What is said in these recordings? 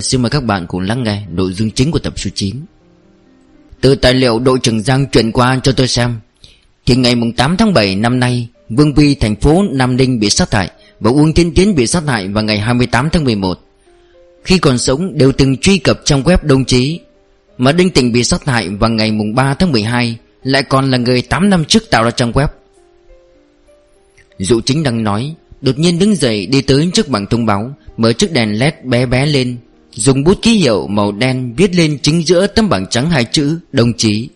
Xin mời các bạn cùng lắng nghe nội dung chính của tập số 9 Từ tài liệu đội trưởng Giang chuyển qua cho tôi xem, Thì ngày 8 tháng 7 năm nay, Vương Vi thành phố Nam Ninh bị sát hại Và Uông Thiên Tiến bị sát hại vào ngày 28 tháng 11 Khi còn sống, đều từng truy cập trong web đồng chí, Mà Đinh tình bị sát hại vào ngày 3 tháng 12 Lại còn là người 8 năm trước tạo ra trang web. Dụ chính đang nói, Đột nhiên đứng dậy đi tới trước bảng thông báo, Mở chiếc đèn led bé bé lên. Dùng bút ký hiệu màu đen viết lên chính giữa tấm bảng trắng hai chữ, Đồng chí.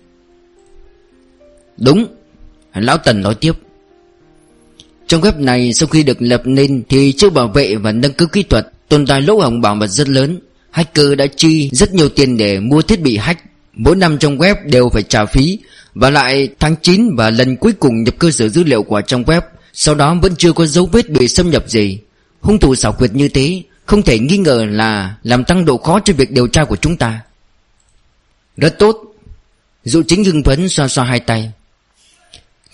Đúng, Lão Tần nói tiếp. Trong web này sau khi được lập nên Thì chưa bảo vệ và nâng cấp kỹ thuật Tồn tại lỗ hổng bảo mật rất lớn. Hacker đã chi rất nhiều tiền để mua thiết bị hack. Mỗi năm trong web đều phải trả phí Và lại tháng 9 và lần cuối cùng nhập cơ sở dữ liệu của trong web. Sau đó vẫn chưa có dấu vết bị xâm nhập gì. Hung thủ xảo quyệt như thế không thể nghi ngờ là Làm tăng độ khó cho việc điều tra của chúng ta. Rất tốt. Dụ chính hưng phấn xoa xoa hai tay.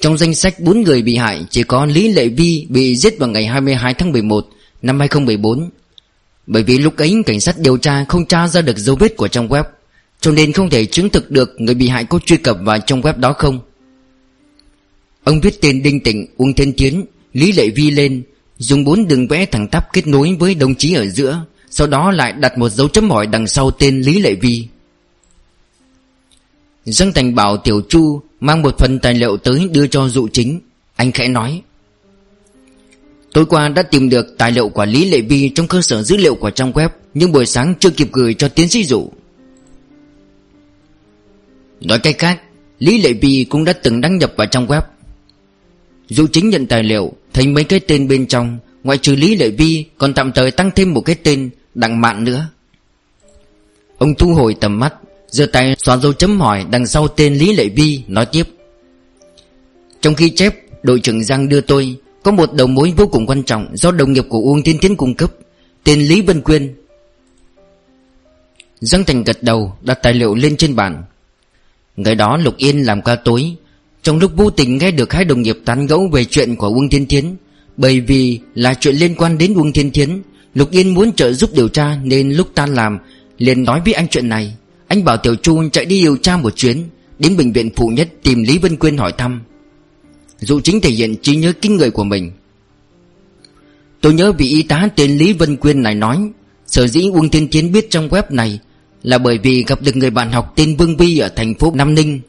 Trong danh sách 4 người bị hại, Chỉ có Lý Lệ Vi bị giết vào ngày 22 tháng 11 Năm 2014 Bởi vì lúc ấy cảnh sát điều tra không tra ra được dấu vết của trong web, Cho nên không thể chứng thực được Người bị hại có truy cập vào trong web đó không. Ông viết tên Đinh Tịnh, Uông Thiên Tiến, Lý Lệ Vi lên Dùng bốn đường vẽ thẳng tắp kết nối với đồng chí ở giữa, Sau đó lại đặt một dấu chấm hỏi đằng sau tên Lý Lệ Vi. Giang Thành bảo Tiểu Chu Mang một phần tài liệu tới đưa cho dụ chính. Anh khẽ nói, Tối qua đã tìm được tài liệu của Lý Lệ Vi Trong cơ sở dữ liệu của trang web, Nhưng buổi sáng chưa kịp gửi cho tiến sĩ dụ. Nói cách khác, Lý Lệ Vi cũng đã từng đăng nhập vào trang web. Dụ chính nhận tài liệu Thấy mấy cái tên bên trong, Ngoại trừ Lý Lệ Vi Còn tạm thời tăng thêm một cái tên Đặng Mạn nữa. Ông thu hồi tầm mắt, giơ tay xóa dấu chấm hỏi đằng sau tên Lý Lệ Vi, Nói tiếp. Trong khi chép, Đội trưởng Giang đưa tôi, Có một đầu mối vô cùng quan trọng Do đồng nghiệp của Uông Thiên Tiến cung cấp, Tên Lý Vân Quyên. Giang Thành gật đầu, Đặt tài liệu lên trên bàn. Ngày đó Lục Yên làm ca tối trong lúc vô tình nghe được hai đồng nghiệp tán gẫu về chuyện của Uông Thiên Thiến, Bởi vì là chuyện liên quan đến Uông Thiên Thiến, Lục Yên muốn trợ giúp điều tra nên lúc tan làm, liền nói với anh chuyện này. Anh bảo Tiểu Chu chạy đi điều tra một chuyến, Đến bệnh viện phụ nhất tìm Lý Vân Quyên hỏi thăm. Dụ chính thể hiện trí nhớ kinh người của mình. Tôi nhớ vị y tá tên Lý Vân Quyên này nói, Sở dĩ Uông Thiên Thiến biết trong web này Là bởi vì gặp được người bạn học tên Vương Vi ở thành phố Nam Ninh.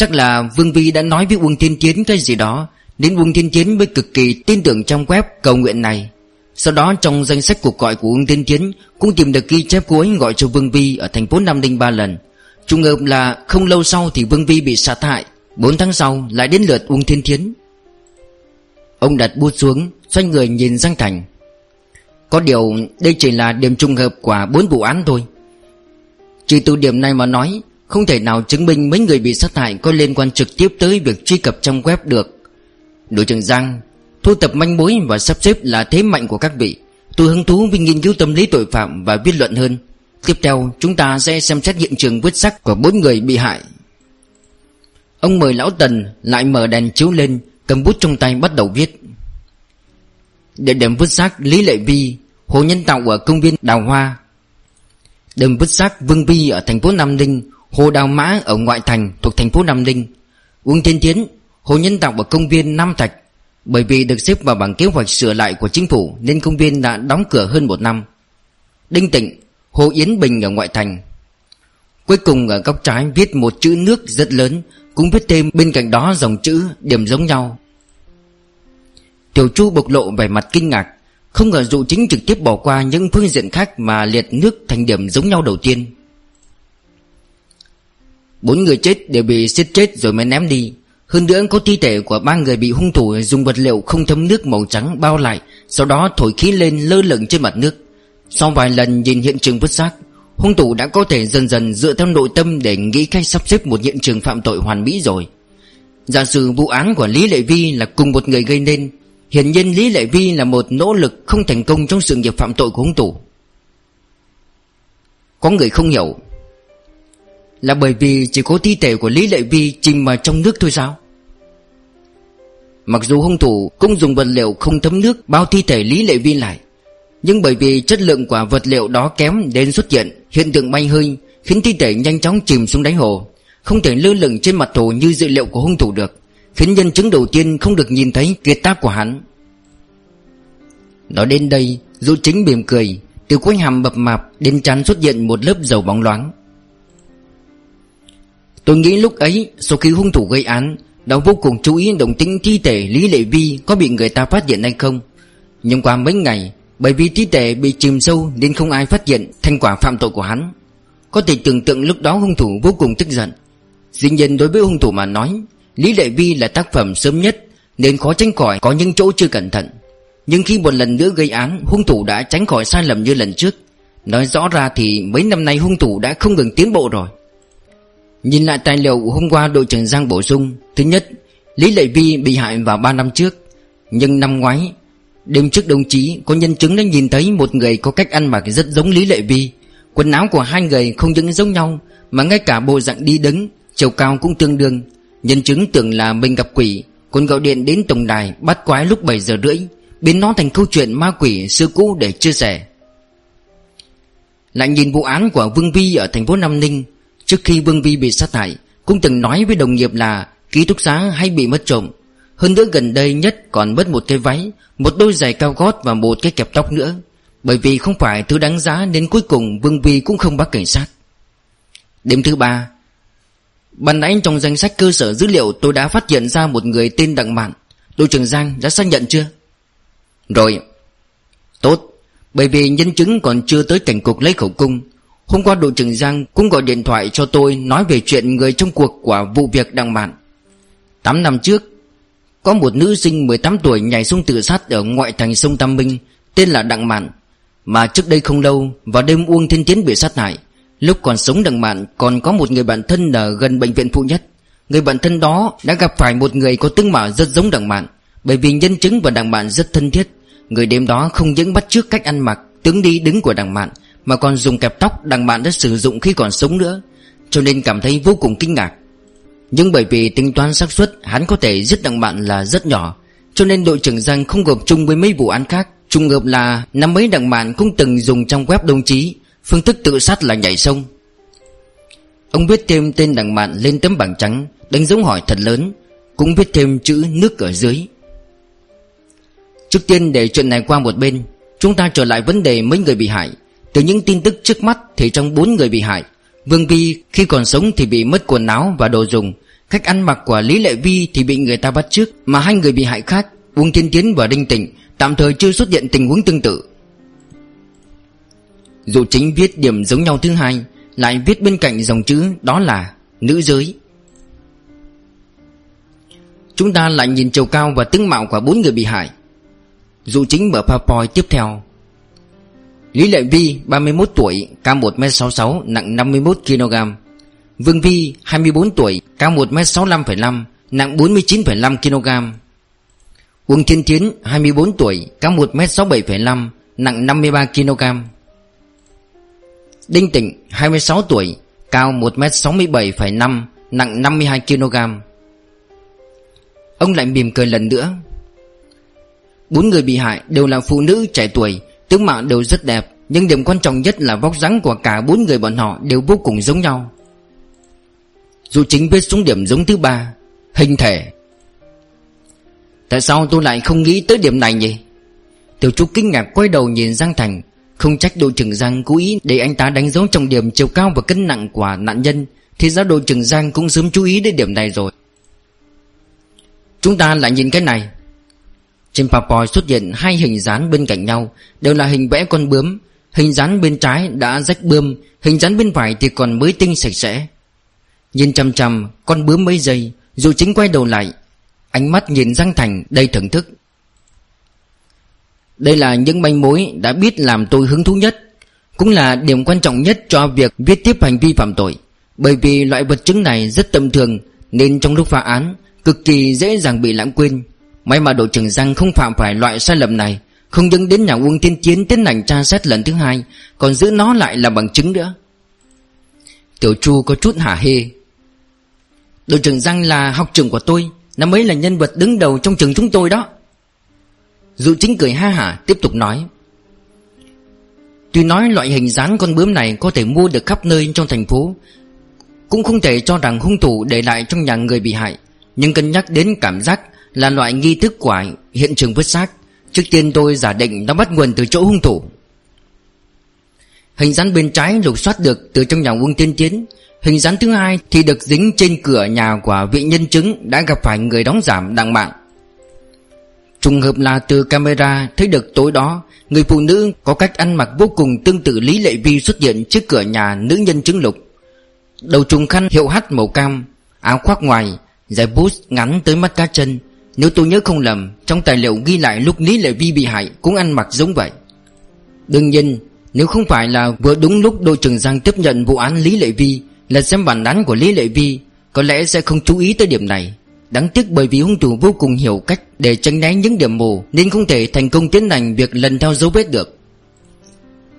Chắc là Vương Vi đã nói với Uông Thiên chiến cái gì đó, Đến Uông Thiên chiến mới cực kỳ tin tưởng trong web cầu nguyện này. Sau đó trong danh sách cuộc gọi của Uông Thiên chiến, Cũng tìm được ghi chép cuối ấy gọi cho Vương Vi ở thành phố Nam Ninh ba lần. Trùng hợp là không lâu sau thì Vương Vi bị sát hại 4 tháng sau lại đến lượt Uông Thiên chiến. Ông đặt bút xuống, Xoay người nhìn Giang Thành. Có điều đây chỉ là điểm trùng hợp của bốn vụ án thôi. Chỉ từ điểm này mà nói không thể nào chứng minh mấy người bị sát hại có liên quan trực tiếp tới việc truy cập trong web được. Đội trưởng Giang Thu tập manh mối và sắp xếp là thế mạnh của các vị. Tôi hứng thú với nghiên cứu tâm lý tội phạm và viết luận hơn. Tiếp theo, chúng ta sẽ xem xét hiện trường vứt xác của bốn người bị hại. Ông mời lão Tần lại mở đèn chiếu lên, Cầm bút trong tay bắt đầu viết. Địa điểm vứt xác Lý Lệ Vi, Hồ Nhân Tạo ở công viên Đào Hoa. Đầm vứt xác Vương Vi ở thành phố Nam Ninh Hồ Đào Mã ở ngoại thành thuộc thành phố Nam Ninh. Uông Thiên Tiến Hồ Nhân Tạo ở công viên Nam Thạch. Bởi vì được xếp vào bảng kế hoạch sửa lại của chính phủ Nên công viên đã đóng cửa hơn một năm. Đinh Tịnh, Hồ Yến Bình ở ngoại thành. Cuối cùng ở góc trái viết một chữ nước rất lớn, Cũng viết thêm bên cạnh đó dòng chữ điểm giống nhau. Tiểu Chu bộc lộ vẻ mặt kinh ngạc, Không ngờ dụ chính trực tiếp bỏ qua những phương diện khác Mà liệt nước thành điểm giống nhau đầu tiên. Bốn người chết đều bị giết chết rồi mới ném đi. Hơn nữa, có thi thể của ba người bị hung thủ dùng vật liệu không thấm nước màu trắng bao lại, Sau đó thổi khí lên lơ lửng trên mặt nước. Sau vài lần nhìn hiện trường vứt xác, Hung thủ đã có thể dần dần dựa theo nội tâm để nghĩ cách sắp xếp một hiện trường phạm tội hoàn mỹ rồi. Giả sử vụ án của Lý Lệ Vi là cùng một người gây nên, Hiển nhiên Lý Lệ Vi là một nỗ lực không thành công trong sự nghiệp phạm tội của hung thủ. Có người không hiểu là bởi vì chỉ có thi thể của Lý Lệ Vi chìm vào trong nước thôi sao? Mặc dù hung thủ cũng dùng vật liệu không thấm nước bao thi thể Lý Lệ Vi lại, Nhưng bởi vì chất lượng của vật liệu đó kém nên xuất hiện hiện tượng bay hơi, Khiến thi thể nhanh chóng chìm xuống đáy hồ, Không thể lơ lửng trên mặt hồ như dữ liệu của hung thủ được, Khiến nhân chứng đầu tiên không được nhìn thấy kiệt tác của hắn. Nói đến đây Dụ chính mỉm cười, Từ quanh hàm mập mạp đến chắn xuất hiện một lớp dầu bóng loáng. Tôi nghĩ lúc ấy, Sau khi hung thủ gây án, Đã vô cùng chú ý động tĩnh thi thể Lý Lệ Vi Có bị người ta phát hiện hay không. Nhưng qua mấy ngày, Bởi vì thi thể bị chìm sâu Nên không ai phát hiện thành quả phạm tội của hắn. Có thể tưởng tượng lúc đó hung thủ vô cùng tức giận. Dĩ nhiên đối với hung thủ mà nói, Lý Lệ Vi là tác phẩm sớm nhất, Nên khó tránh khỏi có những chỗ chưa cẩn thận. Nhưng khi một lần nữa gây án, Hung thủ đã tránh khỏi sai lầm như lần trước. Nói rõ ra thì mấy năm nay hung thủ đã không ngừng tiến bộ rồi. Nhìn lại tài liệu hôm qua đội trưởng Giang bổ sung, Thứ nhất, Lý Lệ Vi bị hại vào 3 năm trước. Nhưng năm ngoái, Đêm trước đồng chí, có nhân chứng đã nhìn thấy một người có cách ăn mặc rất giống Lý Lệ Vi. Quần áo của hai người không những giống nhau, Mà ngay cả bộ dạng đi đứng, Chiều cao cũng tương đương. Nhân chứng tưởng là mình gặp quỷ, Còn gọi điện đến tổng đài bắt quái lúc 7 giờ rưỡi, Biến nó thành câu chuyện ma quỷ xưa cũ để chia sẻ. Lại nhìn vụ án của Vương Vi ở thành phố Nam Ninh Trước khi Vương Vi bị sát hại, Cũng từng nói với đồng nghiệp là Ký túc xá hay bị mất trộm. Hơn nữa gần đây nhất còn mất một cái váy, Một đôi giày cao gót và một cái kẹp tóc nữa. Bởi vì không phải thứ đáng giá Nên cuối cùng Vương Vi cũng không bắt cảnh sát. Đêm thứ ba, Ban nãy trong danh sách cơ sở dữ liệu tôi đã phát hiện ra một người tên Đặng Mạn. Đội trưởng Giang đã xác nhận chưa? Rồi. Tốt. Bởi vì nhân chứng còn chưa tới cảnh cục lấy khẩu cung Hôm qua đội trưởng Giang cũng gọi điện thoại cho tôi Nói về chuyện người trong cuộc của vụ việc Đặng Mạn 8 năm trước, Có một nữ sinh 18 tuổi nhảy xuống tự sát ở ngoại thành sông Tam Minh Tên là Đặng Mạn, Mà trước đây không lâu, Vào đêm Uông Thiên Tiến bị sát hại. Lúc còn sống, đặng mạn còn có một người bạn thân ở gần bệnh viện phụ nhất. Người bạn thân đó đã gặp phải một người có tướng mạo rất giống đặng mạn, Bởi vì nhân chứng và đặng mạn rất thân thiết. Người đêm đó không những bắt trước cách ăn mặc, Tướng đi đứng của đặng mạn mà còn dùng kẹp tóc đằng bạn đã sử dụng khi còn sống nữa, Cho nên cảm thấy vô cùng kinh ngạc. Nhưng bởi vì tính toán xác suất, Hắn có thể giết đằng bạn là rất nhỏ, Cho nên đội trưởng Giang không gộp chung với mấy vụ án khác. Trùng hợp là năm mấy đằng bạn cũng từng dùng trong web đồng chí Phương thức tự sát là nhảy sông. Ông viết thêm tên đằng bạn lên tấm bảng trắng, Đánh dấu hỏi thật lớn, Cũng viết thêm chữ nước ở dưới. Trước tiên để chuyện này qua một bên, Chúng ta trở lại vấn đề mấy người bị hại. Từ những tin tức trước mắt Thì trong bốn người bị hại, Vương Vi khi còn sống thì bị mất quần áo và đồ dùng. Cách ăn mặc của Lý Lệ Vi thì bị người ta bắt trước, Mà hai người bị hại khác, Uông Thiên Tiến và Đinh Tịnh, Tạm thời chưa xuất hiện tình huống tương tự. Dù chính viết điểm giống nhau thứ hai, Lại viết bên cạnh dòng chữ đó là Nữ giới. Chúng ta lại nhìn chiều cao và tướng mạo của bốn người bị hại. Dù chính mở PowerPoint tiếp theo Lý Lệ Vi 31 tuổi Cao 1m66 nặng 51kg Vương Vi 24 tuổi Cao 1m65,5 Nặng 49,5kg Uông Thiên Tiến 24 tuổi Cao 1m67,5 Nặng 53kg Đinh Tịnh 26 tuổi Cao 1m67,5 Nặng 52kg Ông lại mỉm cười lần nữa. Bốn người bị hại đều là phụ nữ trẻ tuổi Tướng mạo đều rất đẹp, Nhưng điểm quan trọng nhất là vóc dáng của cả bốn người bọn họ đều vô cùng giống nhau. Dù chính viết xuống điểm giống thứ ba, Hình thể. Tại sao tôi lại không nghĩ tới điểm này nhỉ? Tiểu trúc kinh ngạc quay đầu nhìn Giang Thành, không trách đội trưởng Giang cố ý để anh ta đánh dấu trọng điểm chiều cao và cân nặng của nạn nhân, Thì ra đội trưởng Giang cũng sớm chú ý đến điểm này rồi. Chúng ta lại nhìn cái này. Trên PowerPoint xuất hiện hai hình dán bên cạnh nhau, Đều là hình vẽ con bướm. Hình dán bên trái đã rách bươm, Hình dán bên phải thì còn mới tinh sạch sẽ. Nhìn chăm chăm con bướm mấy giây Dù chính quay đầu lại, Ánh mắt nhìn Giang Thành đầy thưởng thức. Đây là những manh mối đã biết làm tôi hứng thú nhất, Cũng là điểm quan trọng nhất cho việc viết tiếp hành vi phạm tội. Bởi vì loại vật chứng này rất tầm thường, Nên trong lúc phá án, Cực kỳ dễ dàng bị lãng quên. May mà đội trưởng Giang không phạm phải loại sai lầm này, Không những đến nhà Uông Tiên Chiến tiến hành tra xét lần thứ hai, Còn giữ nó lại là bằng chứng nữa. Tiểu Chu có chút hả hê. Đội trưởng Giang là học trưởng của tôi, Năm ấy là nhân vật đứng đầu trong trường chúng tôi đó. Dụ chính cười ha hả, tiếp tục nói. Tuy nói loại hình dáng con bướm này có thể mua được khắp nơi trong thành phố, Cũng không thể cho rằng hung thủ để lại trong nhà người bị hại, Nhưng cân nhắc đến cảm giác là loại nghi thức của hiện trường vứt xác. Trước tiên tôi giả định nó bắt nguồn từ chỗ hung thủ. Hình dáng bên trái lục soát được từ trong nhà Uông Tiên Tiến. Hình dáng thứ hai thì được dính trên cửa nhà của vị nhân chứng đã gặp phải người đóng giảm đặng mạng. Trùng hợp là từ camera thấy được tối đó, Người phụ nữ có cách ăn mặc vô cùng tương tự Lý Lệ Vi xuất hiện trước cửa nhà nữ nhân chứng lục. Đầu trùng khăn hiệu hắt màu cam, Áo khoác ngoài, Dài bút ngắn tới mắt cá chân. Nếu tôi nhớ không lầm, Trong tài liệu ghi lại lúc Lý Lệ Vi bị hại Cũng ăn mặc giống vậy. Đương nhiên, Nếu không phải là vừa đúng lúc đội trưởng Giang tiếp nhận vụ án Lý Lệ Vi, Là xem bản án của Lý Lệ Vi, Có lẽ sẽ không chú ý tới điểm này. Đáng tiếc bởi vì hung thủ vô cùng hiểu cách để tránh né những điểm mù, Nên không thể thành công tiến hành việc lần theo dấu vết được.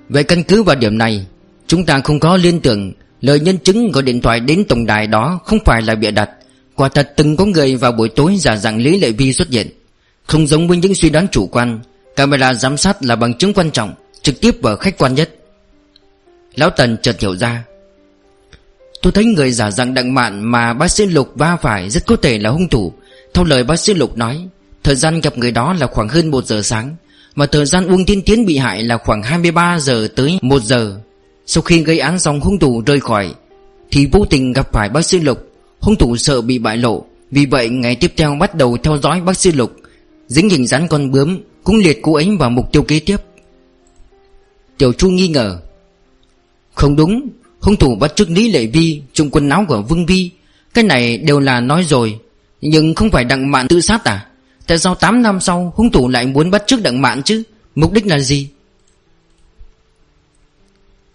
Về căn cứ vào điểm này, Chúng ta không có liên tưởng, Lời nhân chứng gọi điện thoại đến tổng đài đó không phải là bịa đặt. Quả thật từng có người vào buổi tối giả dạng Lý Lệ Vi xuất hiện. Không giống với những suy đoán chủ quan, Camera giám sát là bằng chứng quan trọng, Trực tiếp và khách quan nhất. Lão Tần chợt hiểu ra. Tôi thấy người giả dạng đặng mạn mà bác sĩ Lục va phải rất có thể là hung thủ. Theo lời bác sĩ Lục nói, Thời gian gặp người đó là khoảng hơn 1 giờ sáng, Mà thời gian Uông Thiên Tiến bị hại là khoảng 23 giờ tới 1 giờ. Sau khi gây án xong hung thủ rời khỏi, Thì vô tình gặp phải bác sĩ Lục. Hung thủ sợ bị bại lộ. Vì vậy, ngày tiếp theo bắt đầu theo dõi bác sĩ Lục. Dính hình rắn con bướm Cũng liệt cô ấy vào mục tiêu kế tiếp. Tiểu Chu nghi ngờ. Không đúng, Hung thủ bắt chước Lý Lệ Vi Trùng quần áo của Vương Vi. Cái này đều là nói rồi. Nhưng không phải đặng mạn tự sát à? Tại sao 8 năm sau hung thủ lại muốn bắt chước đặng mạn chứ? Mục đích là gì?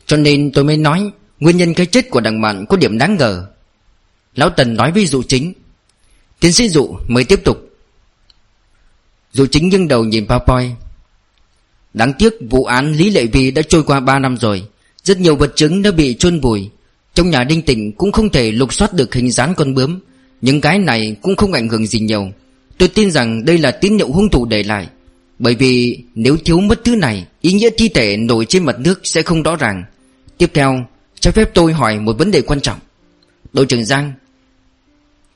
Cho nên tôi mới nói, Nguyên nhân cái chết của đặng mạn có điểm đáng ngờ. Lão Tần nói với dụ chính. Tiến sĩ dụ mới tiếp tục. Dụ chính nghiêng đầu nhìn Papoy Đáng tiếc vụ án Lý Lệ Vi đã trôi qua 3 năm rồi. Rất nhiều vật chứng đã bị chôn vùi. Trong nhà đinh tỉnh cũng không thể lục soát được hình dáng con bướm. Nhưng cái này cũng không ảnh hưởng gì nhiều. Tôi tin rằng đây là tín hiệu hung thủ để lại. Bởi vì nếu thiếu mất thứ này, Ý nghĩa thi thể nổi trên mặt nước sẽ không rõ ràng. Tiếp theo cho phép tôi hỏi một vấn đề quan trọng. Đội trưởng Giang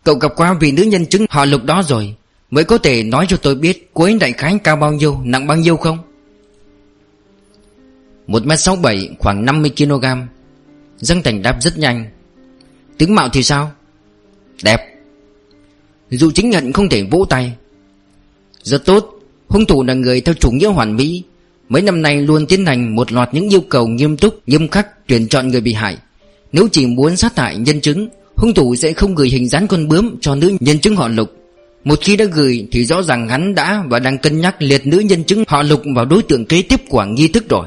Cậu gặp qua vị nữ nhân chứng họ lục đó rồi Mới có thể nói cho tôi biết Cô ấy đại khái cao bao nhiêu Nặng bao nhiêu không? 1m67 khoảng 50kg Dân Thành đáp rất nhanh. Tướng mạo thì sao? Đẹp. Dù chính nhận không thể vỗ tay. Rất tốt Hung thủ là người theo chủ nghĩa hoàn mỹ. Mấy năm nay luôn tiến hành một loạt những yêu cầu nghiêm túc, nghiêm khắc tuyển chọn người bị hại. Nếu chỉ muốn sát hại nhân chứng Hung thủ sẽ không gửi hình dáng con bướm cho nữ nhân chứng họ lục. Một khi đã gửi thì rõ ràng hắn đã và đang cân nhắc liệt nữ nhân chứng họ lục vào đối tượng kế tiếp của nghi thức rồi.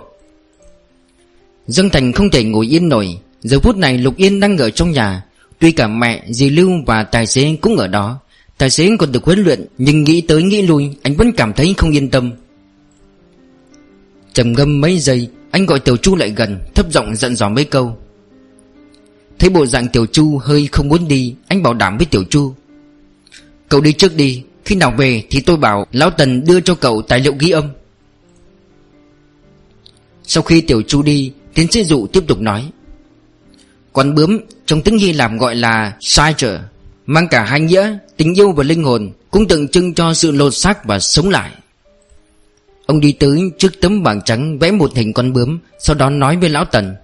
Dương Thành không thể ngồi yên nổi. Giờ phút này Lục Yên đang ở trong nhà. Tuy cả mẹ, dì Lưu và tài xế cũng ở đó. Tài xế còn được huấn luyện Nhưng nghĩ tới nghĩ lui Anh vẫn cảm thấy không yên tâm. Trầm ngâm mấy giây Anh gọi Tiểu Chu lại gần Thấp giọng dặn dò mấy câu. Thấy bộ dạng Tiểu Chu hơi không muốn đi, Anh bảo đảm với Tiểu Chu. Cậu đi trước đi, Khi nào về thì tôi bảo Lão Tần đưa cho cậu tài liệu ghi âm. Sau khi Tiểu Chu đi, Tiến sĩ dụ tiếp tục nói. Con bướm trong tiếng Hy Lạp gọi là Sager Mang cả hai nghĩa Tình yêu và linh hồn, Cũng tượng trưng cho sự lột xác và sống lại. Ông đi tới trước tấm bảng trắng Vẽ một hình con bướm, Sau đó nói với lão Tần.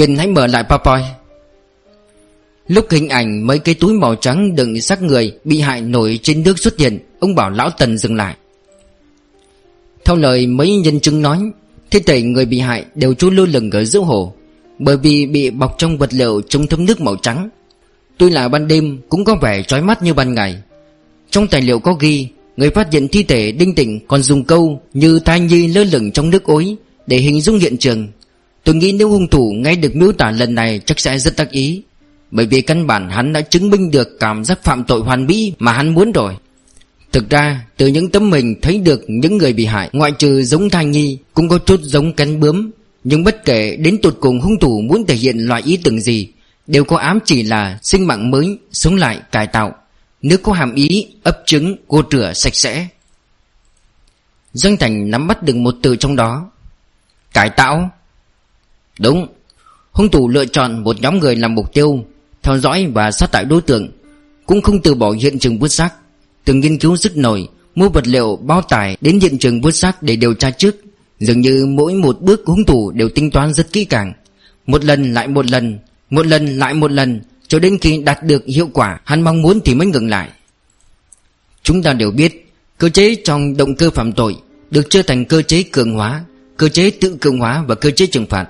Phiền hãy mở lại PowerPoint. Lúc hình ảnh mấy cái túi màu trắng đựng xác người bị hại nổi trên nước xuất hiện, Ông bảo lão Tần dừng lại. Theo lời mấy nhân chứng nói, Thi thể người bị hại đều trú lưu lửng ở giữa hồ, Bởi vì bị bọc trong vật liệu chống thấm nước màu trắng. Tuy là ban đêm cũng có vẻ chói mắt như ban ngày. Trong tài liệu có ghi, Người phát hiện thi thể đinh tỉnh còn dùng câu như thai nhi lơ lửng trong nước ối Để hình dung hiện trường. Tôi nghĩ nếu hung thủ nghe được miêu tả lần này chắc sẽ rất tác ý. Bởi vì căn bản hắn đã chứng minh được cảm giác phạm tội hoàn mỹ mà hắn muốn rồi. Thực ra, từ những tấm hình thấy được những người bị hại, Ngoại trừ giống thai nhi, Cũng có chút giống cánh bướm. Nhưng bất kể đến tột cùng hung thủ muốn thể hiện loại ý tưởng gì, Đều có ám chỉ là sinh mạng mới, Sống lại, cải tạo. Nếu có hàm ý, ấp trứng cô rửa sạch sẽ. Doanh Thành nắm bắt được một từ trong đó. Cải tạo? Đúng. Hung thủ lựa chọn một nhóm người làm mục tiêu, Theo dõi và sát hại đối tượng, Cũng không từ bỏ hiện trường vứt xác. Từng nghiên cứu sức nổi, Mua vật liệu, bao tải đến hiện trường vứt xác để điều tra trước. Dường như mỗi một bước hung thủ đều tính toán rất kỹ càng. Một lần lại một lần Một lần lại một lần, Cho đến khi đạt được hiệu quả, Hắn mong muốn thì mới ngừng lại. Chúng ta đều biết, Cơ chế trong động cơ phạm tội Được chia thành cơ chế cường hóa, Cơ chế tự cường hóa và cơ chế trừng phạt.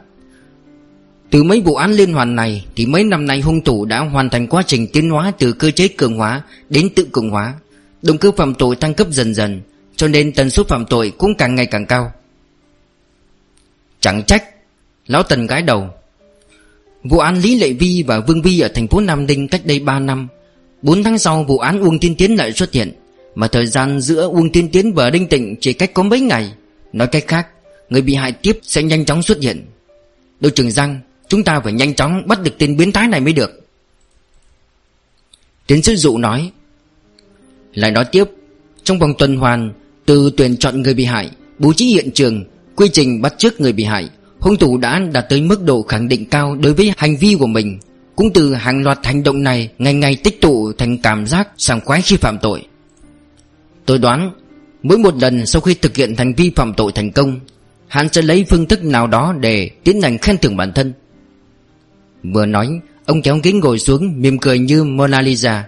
Từ mấy vụ án liên hoàn này, Thì mấy năm nay hung thủ đã hoàn thành quá trình tiến hóa Từ cơ chế cường hóa đến tự cường hóa. Động cơ phạm tội tăng cấp dần dần, Cho nên tần suất phạm tội cũng càng ngày càng cao. Chẳng trách, Lão Tần gái đầu. Vụ án Lý Lệ Vi và Vương Vi ở thành phố Nam Ninh cách đây 3 năm 4 tháng sau vụ án Uông Tiên Tiến lại xuất hiện, Mà thời gian giữa Uông Tiên Tiến và Đinh Tịnh chỉ cách có mấy ngày. Nói cách khác, Người bị hại tiếp sẽ nhanh chóng xuất hiện. Đội trưởng Giang Chúng ta phải nhanh chóng bắt được tên biến thái này mới được. Tiến sư dụ nói, Lại nói tiếp, Trong vòng tuần hoàn, Từ tuyển chọn người bị hại, Bố trí hiện trường, Quy trình bắt trước người bị hại, Hung thủ đã đạt tới mức độ khẳng định cao đối với hành vi của mình. Cũng từ hàng loạt hành động này, Ngày ngày tích tụ thành cảm giác sảng khoái khi phạm tội. Tôi đoán, Mỗi một lần sau khi thực hiện hành vi phạm tội thành công, Hắn sẽ lấy phương thức nào đó để tiến hành khen thưởng bản thân. Vừa nói, Ông kéo kính ngồi xuống, mỉm cười như Mona Lisa.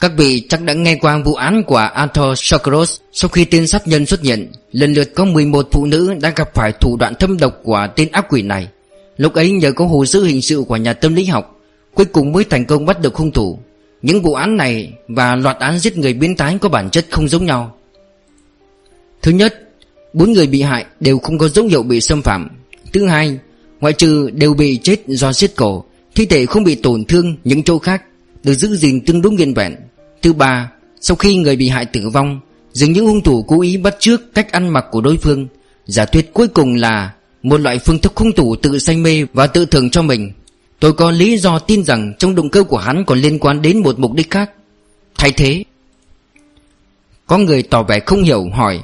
Các vị chắc đã nghe qua vụ án của Arthur Shawcross Sau khi tên sát nhân xuất hiện. Lần lượt có 11 phụ nữ đã gặp phải thủ đoạn thâm độc của tên ác quỷ này. Lúc ấy nhờ có hồ sơ hình sự của nhà tâm lý học, Cuối cùng mới thành công bắt được hung thủ. Những vụ án này và loạt án giết người biến tái có bản chất không giống nhau. Thứ nhất, Bốn người bị hại đều không có dấu hiệu bị xâm phạm. Thứ hai Ngoại trừ đều bị chết do giết cổ, Thi thể không bị tổn thương những chỗ khác, Được giữ gìn tương đối nguyên vẹn. Thứ ba, Sau khi người bị hại tử vong, Dường như hung thủ cố ý bắt trước cách ăn mặc của đối phương. Giả thuyết cuối cùng là Một loại phương thức hung thủ tự say mê và tự thưởng cho mình. Tôi có lý do tin rằng Trong động cơ của hắn còn liên quan đến một mục đích khác. Thay thế. Có người tỏ vẻ không hiểu hỏi,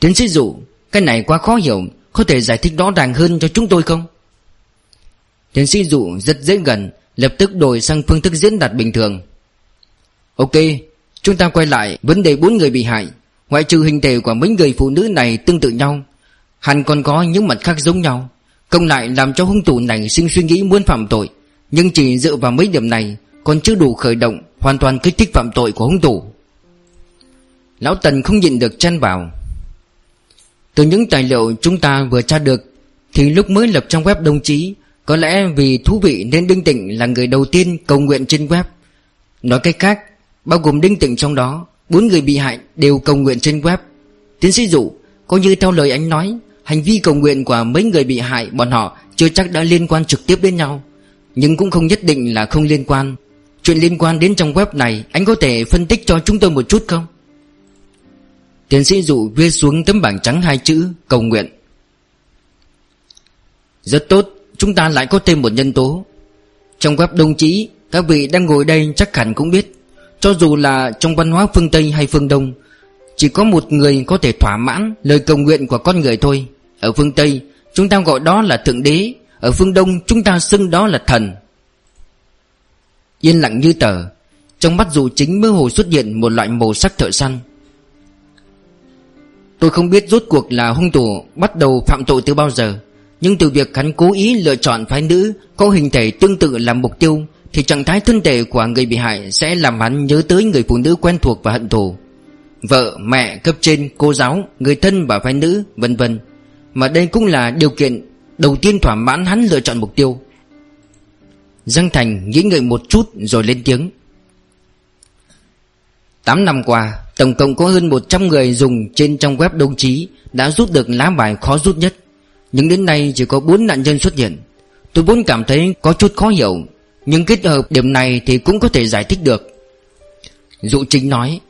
Tiến sĩ dụ, Cái này quá khó hiểu. Có thể giải thích rõ ràng hơn cho chúng tôi không? Tiến sĩ dụ rất dễ gần, Lập tức đổi sang phương thức diễn đạt bình thường. Ok, Chúng ta quay lại vấn đề bốn người bị hại. Ngoại trừ hình thể của mấy người phụ nữ này tương tự nhau Hẳn còn có những mặt khác giống nhau. Công lại làm cho hung thủ này sinh suy nghĩ muốn phạm tội, Nhưng chỉ dựa vào mấy điểm này Còn chưa đủ khởi động Hoàn toàn kích thích phạm tội của hung thủ. Lão Tần không nhịn được chen vào từ những tài liệu chúng ta vừa tra được, Thì lúc mới lập trang web đồng chí, Có lẽ vì thú vị nên Đinh Tịnh là người đầu tiên cầu nguyện trên web. Nói cách khác, Bao gồm Đinh Tịnh trong đó, Bốn người bị hại đều cầu nguyện trên web. Tiến sĩ dụ, Có như theo lời anh nói, Hành vi cầu nguyện của mấy người bị hại bọn họ Chưa chắc đã liên quan trực tiếp đến nhau, Nhưng cũng không nhất định là không liên quan. Chuyện liên quan đến trong web này, Anh có thể phân tích cho chúng tôi một chút không? Tiến sĩ dụ viết xuống tấm bảng trắng hai chữ, Cầu nguyện. Rất tốt, Chúng ta lại có thêm một nhân tố. Trong web đồng chí, Các vị đang ngồi đây chắc hẳn cũng biết, Cho dù là trong văn hóa phương Tây hay phương Đông, Chỉ có một người có thể thỏa mãn Lời cầu nguyện của con người thôi. Ở phương Tây, Chúng ta gọi đó là Thượng Đế, Ở phương Đông, chúng ta xưng đó là thần. Yên lặng như tờ, Trong mắt dù chính mơ hồ xuất hiện Một loại màu sắc thợ săn. Tôi không biết rốt cuộc là hung thủ bắt đầu phạm tội từ bao giờ Nhưng từ việc hắn cố ý lựa chọn phái nữ Có hình thể tương tự làm mục tiêu Thì trạng thái thân thể của người bị hại Sẽ làm hắn nhớ tới người phụ nữ quen thuộc và hận thù. Vợ, mẹ, cấp trên, cô giáo, người thân và phái nữ, vân vân. Mà đây cũng là điều kiện đầu tiên thỏa mãn hắn lựa chọn mục tiêu. Giang Thành nghĩ ngợi một chút rồi lên tiếng. 8 năm qua Tổng cộng có hơn 100 người dùng trên trong web đồng chí Đã rút được lá bài khó rút nhất. Nhưng đến nay chỉ có 4 nạn nhân xuất hiện. Tôi vốn cảm thấy có chút khó hiểu, Nhưng kết hợp điểm này thì cũng có thể giải thích được. Dụ chính nói,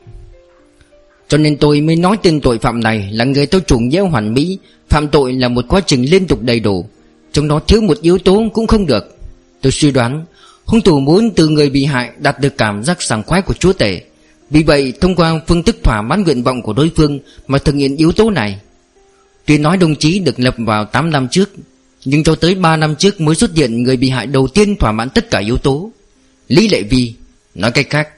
Cho nên tôi mới nói tên tội phạm này là người theo chủ nghĩa hoàn mỹ, Phạm tội là một quá trình liên tục đầy đủ. Trong đó thiếu một yếu tố cũng không được. Tôi suy đoán, Hung thủ muốn từ người bị hại đạt được cảm giác sảng khoái của chúa tể vì vậy, thông qua phương thức thỏa mãn nguyện vọng của đối phương Mà thực hiện yếu tố này. Tuy nói đồng chí được lập vào 8 năm trước, Nhưng cho tới 3 năm trước mới xuất hiện người bị hại đầu tiên thỏa mãn tất cả yếu tố. Lý Lệ Vi Nói cách khác,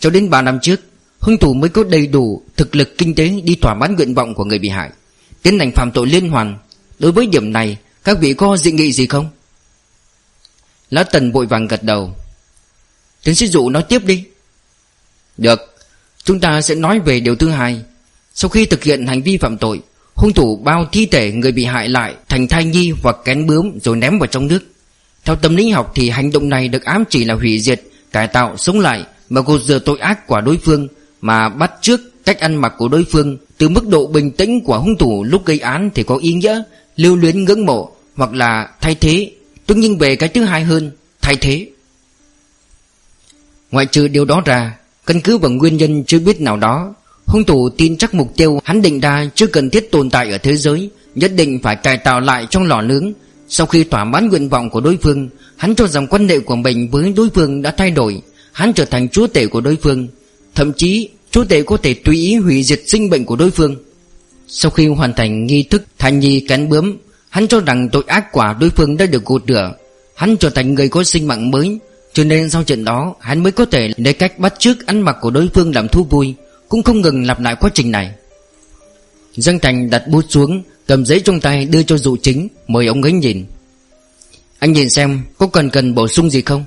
Cho đến 3 năm trước, Hung thủ mới có đầy đủ thực lực kinh tế đi thỏa mãn nguyện vọng của người bị hại, Tiến hành phạm tội liên hoàn. Đối với điểm này, Các vị có dị nghị gì không? Lão Tần vội vàng gật đầu. Tiến sĩ dụ nói tiếp đi. Được Chúng ta sẽ nói về điều thứ hai. Sau khi thực hiện hành vi phạm tội Hung thủ bao thi thể người bị hại lại Thành thai nhi hoặc kén bướm Rồi ném vào trong nước. Theo tâm lý học thì hành động này được ám chỉ là hủy diệt Cải tạo, sống lại Mà gột rửa tội ác của đối phương Mà bắt trước cách ăn mặc của đối phương Từ mức độ bình tĩnh của hung thủ lúc gây án Thì có ý nghĩa Lưu luyến ngưỡng mộ Hoặc là thay thế. Tuy nhiên về cái thứ hai hơn Thay thế. Ngoại trừ điều đó ra Căn cứ vào nguyên nhân chưa biết nào đó, Hung thủ tin chắc mục tiêu hắn định ra chưa cần thiết tồn tại ở thế giới, Nhất định phải cải tạo lại trong lò nướng. Sau khi thỏa mãn nguyện vọng của đối phương, Hắn cho rằng quan hệ của mình với đối phương đã thay đổi. Hắn trở thành chúa tể của đối phương, Thậm chí chúa tể có thể tùy ý hủy diệt sinh bệnh của đối phương. Sau khi hoàn thành nghi thức thanh nhi cắn bướm, Hắn cho rằng tội ác quả đối phương đã được gột rửa. Hắn trở thành người có sinh mạng mới cho nên sau trận đó, Hắn mới có thể lấy cách bắt chước ăn mặc của đối phương làm thú vui, Cũng không ngừng lặp lại quá trình này Giang Thành đặt bút xuống, Cầm giấy trong tay đưa cho dụ chính, Mời ông ấy nhìn Anh nhìn xem, có cần cần bổ sung gì không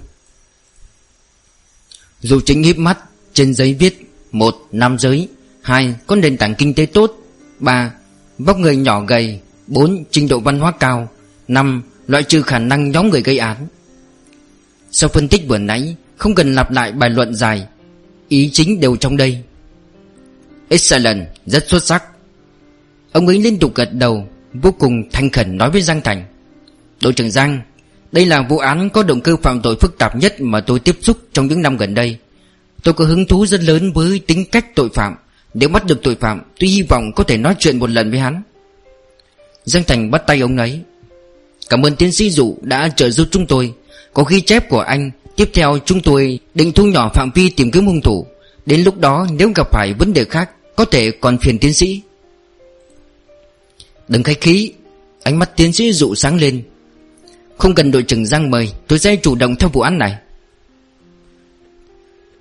Dụ chính híp mắt, Trên giấy viết, một Nam giới, hai Có nền tảng kinh tế tốt, ba Vóc người nhỏ gầy 4. Trình độ văn hóa cao 5. Loại trừ khả năng nhóm người gây án sau phân tích vừa nãy Không cần lặp lại bài luận dài. Ý chính đều trong đây. Excellent, rất xuất sắc. Ông ấy liên tục gật đầu Vô cùng thanh khẩn nói với Giang Thành. Đội trưởng Giang Đây là vụ án có động cơ phạm tội phức tạp nhất Mà tôi tiếp xúc trong những năm gần đây. Tôi có hứng thú rất lớn với tính cách tội phạm. Nếu bắt được tội phạm Tôi hy vọng có thể nói chuyện một lần với hắn. Giang Thành bắt tay ông ấy. Cảm ơn tiến sĩ Dụ đã trợ giúp chúng tôi. Có ghi chép của anh, Tiếp theo chúng tôi định thu nhỏ phạm vi tìm kiếm hung thủ. Đến lúc đó, nếu gặp phải vấn đề khác, Có thể còn phiền tiến sĩ. Đừng khách khí, Ánh mắt tiến sĩ Dụ sáng lên. Không cần đội trưởng Giang mời, Tôi sẽ chủ động theo vụ án này.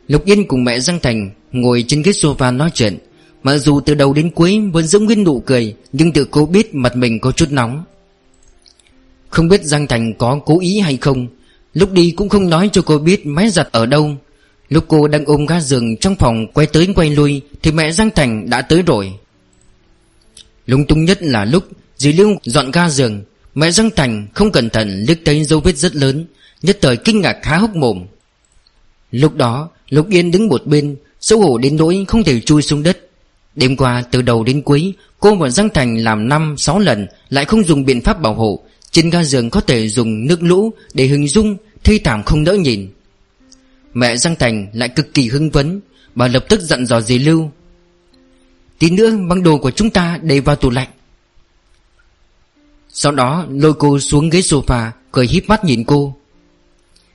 Lục Yên cùng mẹ Giang Thành Ngồi trên ghế sofa nói chuyện. Mặc dù từ đầu đến cuối vẫn giữ nguyên nụ cười, Nhưng tự cô biết mặt mình có chút nóng. Không biết Giang Thành có cố ý hay không Lúc đi cũng không nói cho cô biết máy giặt ở đâu. Lúc cô đang ôm ga giường trong phòng quay tới quay lui, Thì mẹ Giang Thành đã tới rồi. Lung tung nhất là lúc Dì Lưu dọn ga giường, Mẹ Giang Thành không cẩn thận liếc thấy dấu vết rất lớn, Nhất thời kinh ngạc há hốc mồm. Lúc đó, Lục Yên đứng một bên, Xấu hổ đến nỗi không thể chui xuống đất. Đêm qua, từ đầu đến cuối, Cô và Giang Thành làm 5-6 lần Lại không dùng biện pháp bảo hộ trên ga giường có thể dùng nước lũ Để hình dung thê thảm không đỡ nhìn. Mẹ Giang Thành lại cực kỳ hưng vấn Bà lập tức dặn dò dì Lưu. Tí nữa băng đồ của chúng ta để vào tủ lạnh. Sau đó, lôi cô xuống ghế sofa, Cười híp mắt nhìn cô.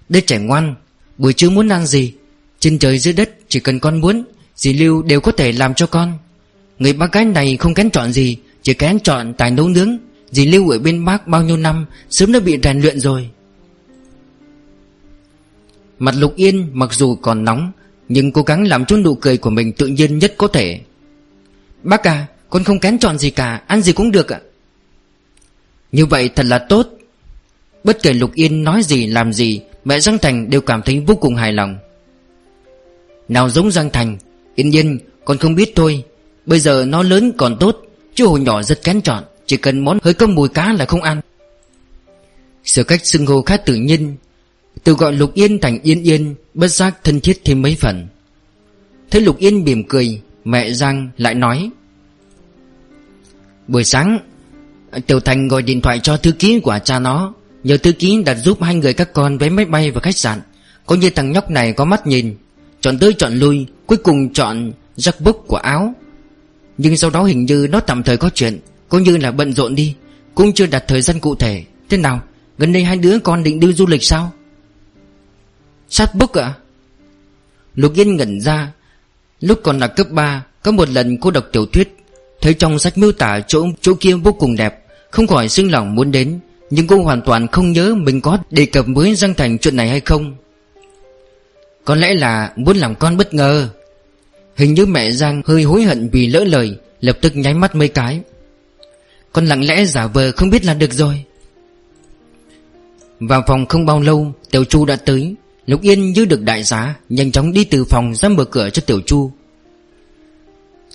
Đứa trẻ ngoan, Buổi trưa muốn ăn gì? Trên trời dưới đất chỉ cần con muốn, Dì Lưu đều có thể làm cho con. Người bác gái này không kén chọn gì, Chỉ kén chọn tài nấu nướng. Dì Lưu ở bên bác bao nhiêu năm, Sớm đã bị rèn luyện rồi. Mặt Lục Yên mặc dù còn nóng, Nhưng cố gắng làm cho nụ cười của mình tự nhiên nhất có thể. Bác à Con không kén chọn gì cả, Ăn gì cũng được ạ. Như vậy thật là tốt. Bất kể Lục Yên nói gì, làm gì, Mẹ Giang Thành đều cảm thấy vô cùng hài lòng. Nào giống Giang Thành, Yên nhiên, con không biết thôi, Bây giờ nó lớn còn tốt, Chứ hồi nhỏ rất kén chọn. Chỉ cần món hơi cơm mùi cá là không ăn. Sự cách xưng hô khá tự nhiên. Từ gọi Lục Yên thành Yên Yên, Bất giác thân thiết thêm mấy phần. Thấy Lục Yên mỉm cười, Mẹ Giang lại nói, Buổi sáng, Tiểu Thành gọi điện thoại cho thư ký của cha nó. Nhờ thư ký đặt giúp hai người các con vé máy bay và khách sạn. Có như thằng nhóc này có mắt nhìn. Chọn tới chọn lui, Cuối cùng chọn Jackbook của áo. Nhưng sau đó hình như nó tạm thời có chuyện. Coi như là bận rộn đi, Cũng chưa đặt thời gian cụ thể. Thế nào? Gần đây hai đứa con định đi du lịch sao? Sát bốc ạ. Lục Yên ngẩn ra. Lúc còn là cấp 3 Có một lần cô đọc tiểu thuyết, Thấy trong sách miêu tả chỗ chỗ kia vô cùng đẹp, Không khỏi xưng lòng muốn đến, Nhưng cô hoàn toàn không nhớ mình có đề cập với Giang Thành chuyện này hay không. Có lẽ là muốn làm con bất ngờ. Hình như mẹ Giang hơi hối hận vì lỡ lời, Lập tức nháy mắt mấy cái. Con lặng lẽ giả vờ không biết là được rồi. Vào phòng không bao lâu, Tiểu Chu đã tới. Lục Yên như được đại giá, Nhanh chóng đi từ phòng ra mở cửa cho Tiểu Chu.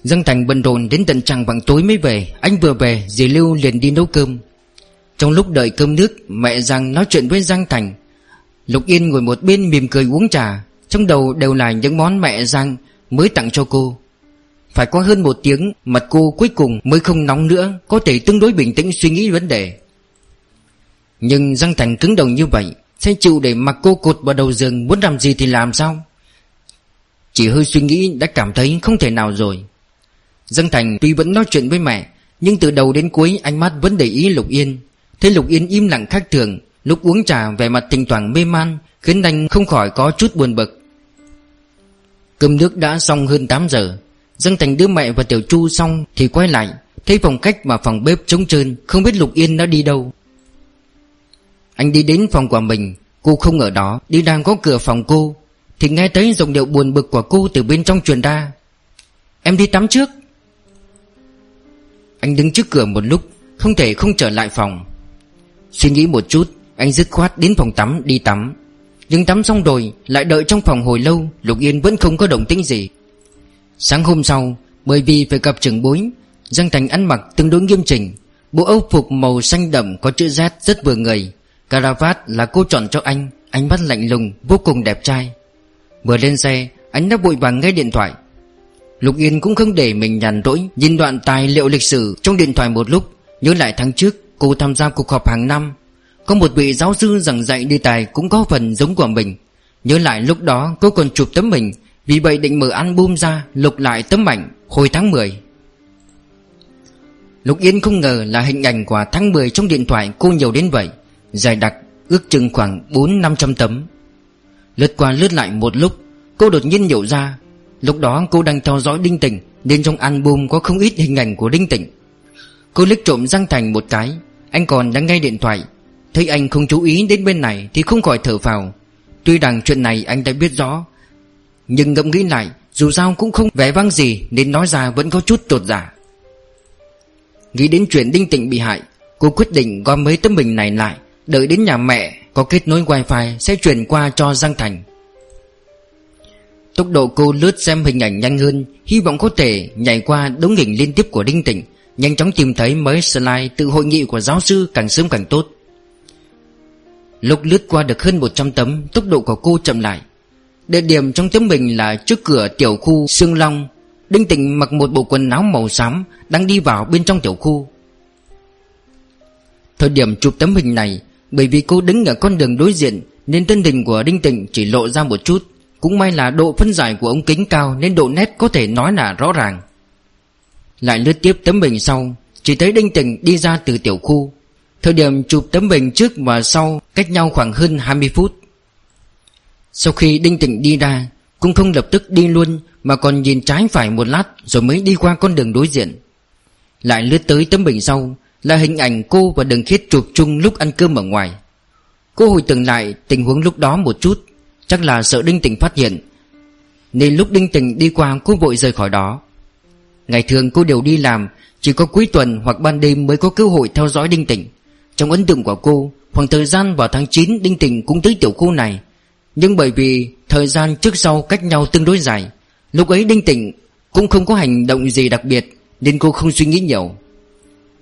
Giang Thành bận rộn đến tận trăng bằng tối mới về. Anh vừa về, dì Lưu liền đi nấu cơm. Trong lúc đợi cơm nước, Mẹ Giang nói chuyện với Giang Thành. Lục Yên ngồi một bên mỉm cười uống trà. Trong đầu đều là những món mẹ Giang mới tặng cho cô. Phải có hơn một tiếng Mặt cô cuối cùng mới không nóng nữa, Có thể tương đối bình tĩnh suy nghĩ vấn đề. Nhưng Giang Thành cứng đầu như vậy, Sẽ chịu để mặc cô cột vào đầu giường Muốn làm gì thì làm sao? Chỉ hơi suy nghĩ đã cảm thấy không thể nào rồi. Giang Thành tuy vẫn nói chuyện với mẹ, Nhưng từ đầu đến cuối ánh mắt vẫn để ý Lục Yên. Thấy Lục Yên im lặng khác thường, Lúc uống trà vẻ mặt tình toàn mê man, Khiến anh không khỏi có chút buồn bực. Cơm nước đã xong hơn 8 giờ Dân Thành đưa mẹ và Tiểu Chu xong Thì quay lại, Thấy phòng khách và phòng bếp trống trơn, Không biết Lục Yên đã đi đâu. Anh đi đến phòng của mình, Cô không ở đó, Đi đang có cửa phòng cô, Thì nghe thấy giọng điệu buồn bực của cô từ bên trong truyền ra. Em đi tắm trước. Anh đứng trước cửa một lúc, Không thể không trở lại phòng. Suy nghĩ một chút, Anh dứt khoát đến phòng tắm đi tắm. Nhưng tắm xong rồi, Lại đợi trong phòng hồi lâu, Lục Yên vẫn không có động tĩnh gì. Sáng hôm sau, Bởi vì phải gặp trưởng bối, Giang Thành ăn mặc tương đối nghiêm chỉnh. Bộ âu phục màu xanh đậm có chữ Z rất vừa người. Caravat là cô chọn cho anh, Ánh mắt lạnh lùng, vô cùng đẹp trai. Vừa lên xe, Anh đã vội vàng nghe điện thoại. Lục Yên cũng không để mình nhàn rỗi, Nhìn đoạn tài liệu lịch sử trong điện thoại một lúc, Nhớ lại tháng trước, Cô tham gia cuộc họp hàng năm. Có một vị giáo sư giảng dạy đề tài cũng có phần giống của mình. Nhớ lại lúc đó, cô còn chụp tấm mình vì vậy định mở album ra, Lục lại tấm ảnh hồi tháng 10 Lục Yên không ngờ là hình ảnh của tháng 10 trong điện thoại cô nhiều đến vậy Dài đặc, ước chừng khoảng 4-500 tấm. Lướt qua lướt lại một lúc, Cô đột nhiên nhổ ra, Lúc đó cô đang theo dõi Đinh Tịnh, Nên trong album có không ít hình ảnh của Đinh Tịnh. Cô liếc trộm Giang Thành một cái, Anh còn đang nghe điện thoại. Thấy anh không chú ý đến bên này Thì không khỏi thở phào. Tuy rằng chuyện này anh đã biết rõ nhưng ngẫm nghĩ lại, Dù sao cũng không vẻ vang gì, Nên nói ra vẫn có chút tột giả. Nghĩ đến chuyện Đinh Tịnh bị hại, Cô quyết định gom mấy tấm bình này lại, Đợi đến nhà mẹ, Có kết nối wifi, Sẽ chuyển qua cho Giang Thành. Tốc độ cô lướt xem hình ảnh nhanh hơn, Hy vọng có thể nhảy qua đống hình liên tiếp của Đinh Tịnh, Nhanh chóng tìm thấy mấy slide từ hội nghị của giáo sư càng sớm càng tốt. Lúc lướt qua được hơn 100 tấm, Tốc độ của cô chậm lại. Địa điểm trong tấm bình là trước cửa tiểu khu Sương Long. Đinh Tịnh mặc một bộ quần áo màu xám Đang đi vào bên trong tiểu khu. Thời điểm chụp tấm hình này, Bởi vì cô đứng ở con đường đối diện, Nên thân hình của Đinh Tịnh chỉ lộ ra một chút. Cũng may là độ phân giải của ống kính cao Nên độ nét có thể nói là rõ ràng. Lại lướt tiếp tấm bình sau, Chỉ thấy Đinh Tịnh đi ra từ tiểu khu. Thời điểm chụp tấm bình trước và sau Cách nhau khoảng hơn 20 phút. Sau khi Đinh Tịnh đi ra, Cũng không lập tức đi luôn, Mà còn nhìn trái phải một lát Rồi mới đi qua con đường đối diện. Lại lướt tới tấm bình sau, Là hình ảnh cô và đường khiết chụp chung lúc ăn cơm ở ngoài. Cô hồi tưởng lại tình huống lúc đó một chút, Chắc là sợ Đinh Tịnh phát hiện. Nên lúc Đinh Tịnh đi qua, cô vội rời khỏi đó. Ngày thường cô đều đi làm, Chỉ có cuối tuần hoặc ban đêm mới có cơ hội theo dõi Đinh Tịnh. Trong ấn tượng của cô, Khoảng thời gian vào tháng 9 Đinh Tình cũng tới tiểu khu này. Nhưng bởi vì thời gian trước sau cách nhau tương đối dài, Lúc ấy Đinh Tịnh cũng không có hành động gì đặc biệt Nên cô không suy nghĩ nhiều.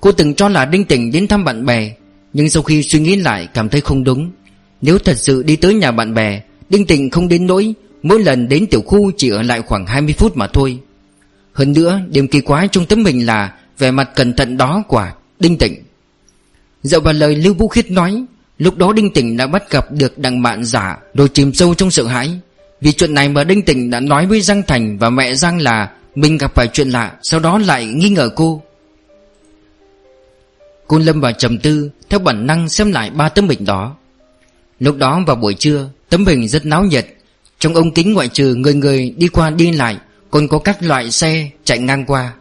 Cô từng cho là Đinh Tịnh đến thăm bạn bè, Nhưng sau khi suy nghĩ lại cảm thấy không đúng. Nếu thật sự đi tới nhà bạn bè, Đinh Tịnh không đến nỗi Mỗi lần đến tiểu khu chỉ ở lại khoảng 20 phút mà thôi. Hơn nữa, điểm kỳ quái trong tấm hình là Vẻ mặt cẩn thận đó của Đinh Tịnh. Dạo vào lời Lưu Vũ Khiết nói Lúc đó Đinh Tỉnh đã bắt gặp được đằng bạn giả, Rồi chìm sâu trong sợ hãi. Vì chuyện này mà Đinh Tỉnh đã nói với Giang Thành và mẹ Giang là Mình gặp phải chuyện lạ, Sau đó lại nghi ngờ cô. Cô lâm vào trầm tư Theo bản năng xem lại ba tấm hình đó. Lúc đó vào buổi trưa, Tấm hình rất náo nhiệt. Trong ống kính ngoại trừ người người đi qua đi lại, Còn có các loại xe chạy ngang qua.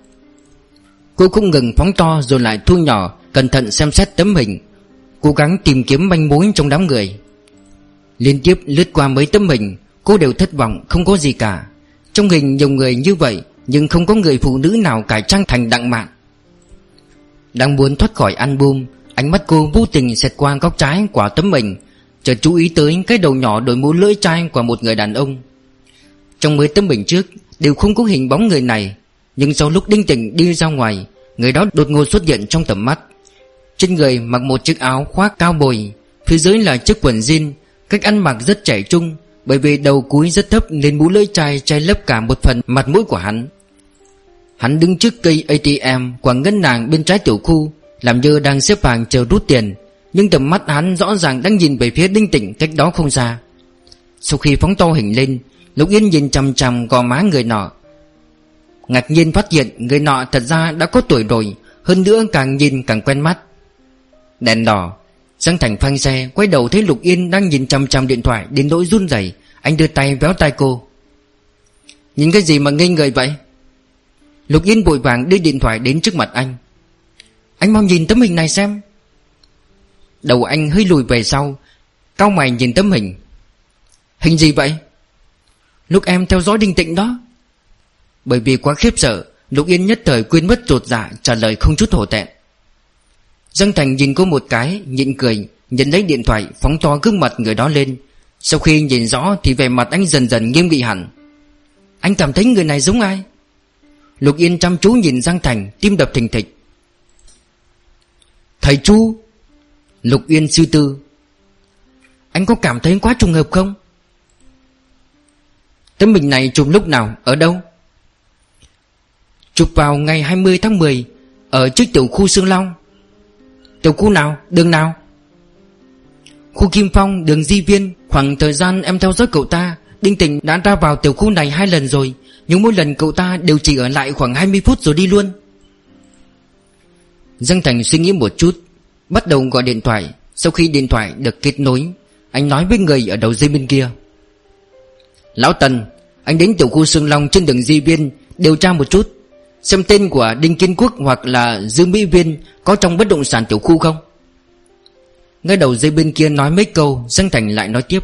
Cô không ngừng phóng to rồi lại thu nhỏ, Cẩn thận xem xét tấm hình. Cố gắng tìm kiếm manh mối trong đám người. Liên tiếp lướt qua mấy tấm hình Cô đều thất vọng không có gì cả. Trong hình nhiều người như vậy Nhưng không có người phụ nữ nào cải trang thành đặng mạng Đang muốn thoát khỏi album Ánh mắt cô vô tình xẹt qua góc trái của tấm mình, Chợt chú ý tới cái đầu nhỏ đội mũ lưỡi chai của một người đàn ông. Trong mấy tấm mình trước Đều không có hình bóng người này Nhưng sau lúc Đinh tỉnh đi ra ngoài Người đó đột ngột xuất hiện trong tầm mắt. Trên người mặc một chiếc áo khoác cao bồi, Phía dưới là chiếc quần jean, Cách ăn mặc rất trẻ trung, Bởi vì đầu cúi rất thấp nên mũ lưỡi chai che lấp cả một phần mặt mũi của hắn. Hắn đứng trước cây ATM của ngân hàng bên trái tiểu khu, Làm như đang xếp hàng chờ rút tiền, Nhưng tầm mắt hắn rõ ràng đang nhìn về phía đinh tịnh cách đó không xa. Sau khi phóng to hình lên, Lục Yên nhìn chằm chằm gò má người nọ. Ngạc nhiên phát hiện người nọ thật ra đã có tuổi rồi, Hơn nữa càng nhìn càng quen mắt. Đèn đỏ. Giang Thành phanh xe, Quay đầu thấy Lục Yên đang nhìn chằm chằm điện thoại, Đến nỗi run rẩy. Anh đưa tay véo tay cô. Nhìn cái gì mà ngây người vậy? Lục Yên vội vàng đưa điện thoại đến trước mặt anh. Anh mau nhìn tấm hình này xem. Đầu anh hơi lùi về sau, Cao mày nhìn tấm hình. Hình gì vậy? Lúc em theo dõi đinh tịnh đó. Bởi vì quá khiếp sợ, Lục Yên nhất thời quên mất trột dạ Trả lời không chút hổ tẹn Dương Thành nhìn cô một cái, Nhịn cười, Nhận lấy điện thoại, phóng to gương mặt người đó lên. Sau khi nhìn rõ thì vẻ mặt anh dần dần nghiêm nghị hẳn. Anh cảm thấy người này giống ai? Lục Yên chăm chú nhìn Giang Thành, Tim đập thình thịch. Thầy Chu? Lục Yên suy tư. Anh có cảm thấy quá trùng hợp không? Tấm bình này chụp lúc nào, Ở đâu? Chụp vào ngày 20 tháng 10 Ở trước tiểu khu Sương Long Tiểu khu nào? Đường nào? Khu Kim Phong, đường Di Viên. Khoảng thời gian em theo dõi cậu ta, Đinh Tình đã ra vào tiểu khu này hai lần rồi. Nhưng mỗi lần cậu ta đều chỉ ở lại khoảng 20 phút rồi đi luôn. Dương Thành suy nghĩ một chút, Bắt đầu gọi điện thoại. Sau khi điện thoại được kết nối, Anh nói với người ở đầu dây bên kia. Lão Tần, Anh đến tiểu khu Sương Long trên đường Di Viên Điều tra một chút. Xem tên của Đinh Kiên Quốc hoặc là Dương Mỹ Viên Có trong bất động sản tiểu khu không? Ngay đầu dây bên kia nói mấy câu, Giang Thành lại nói tiếp.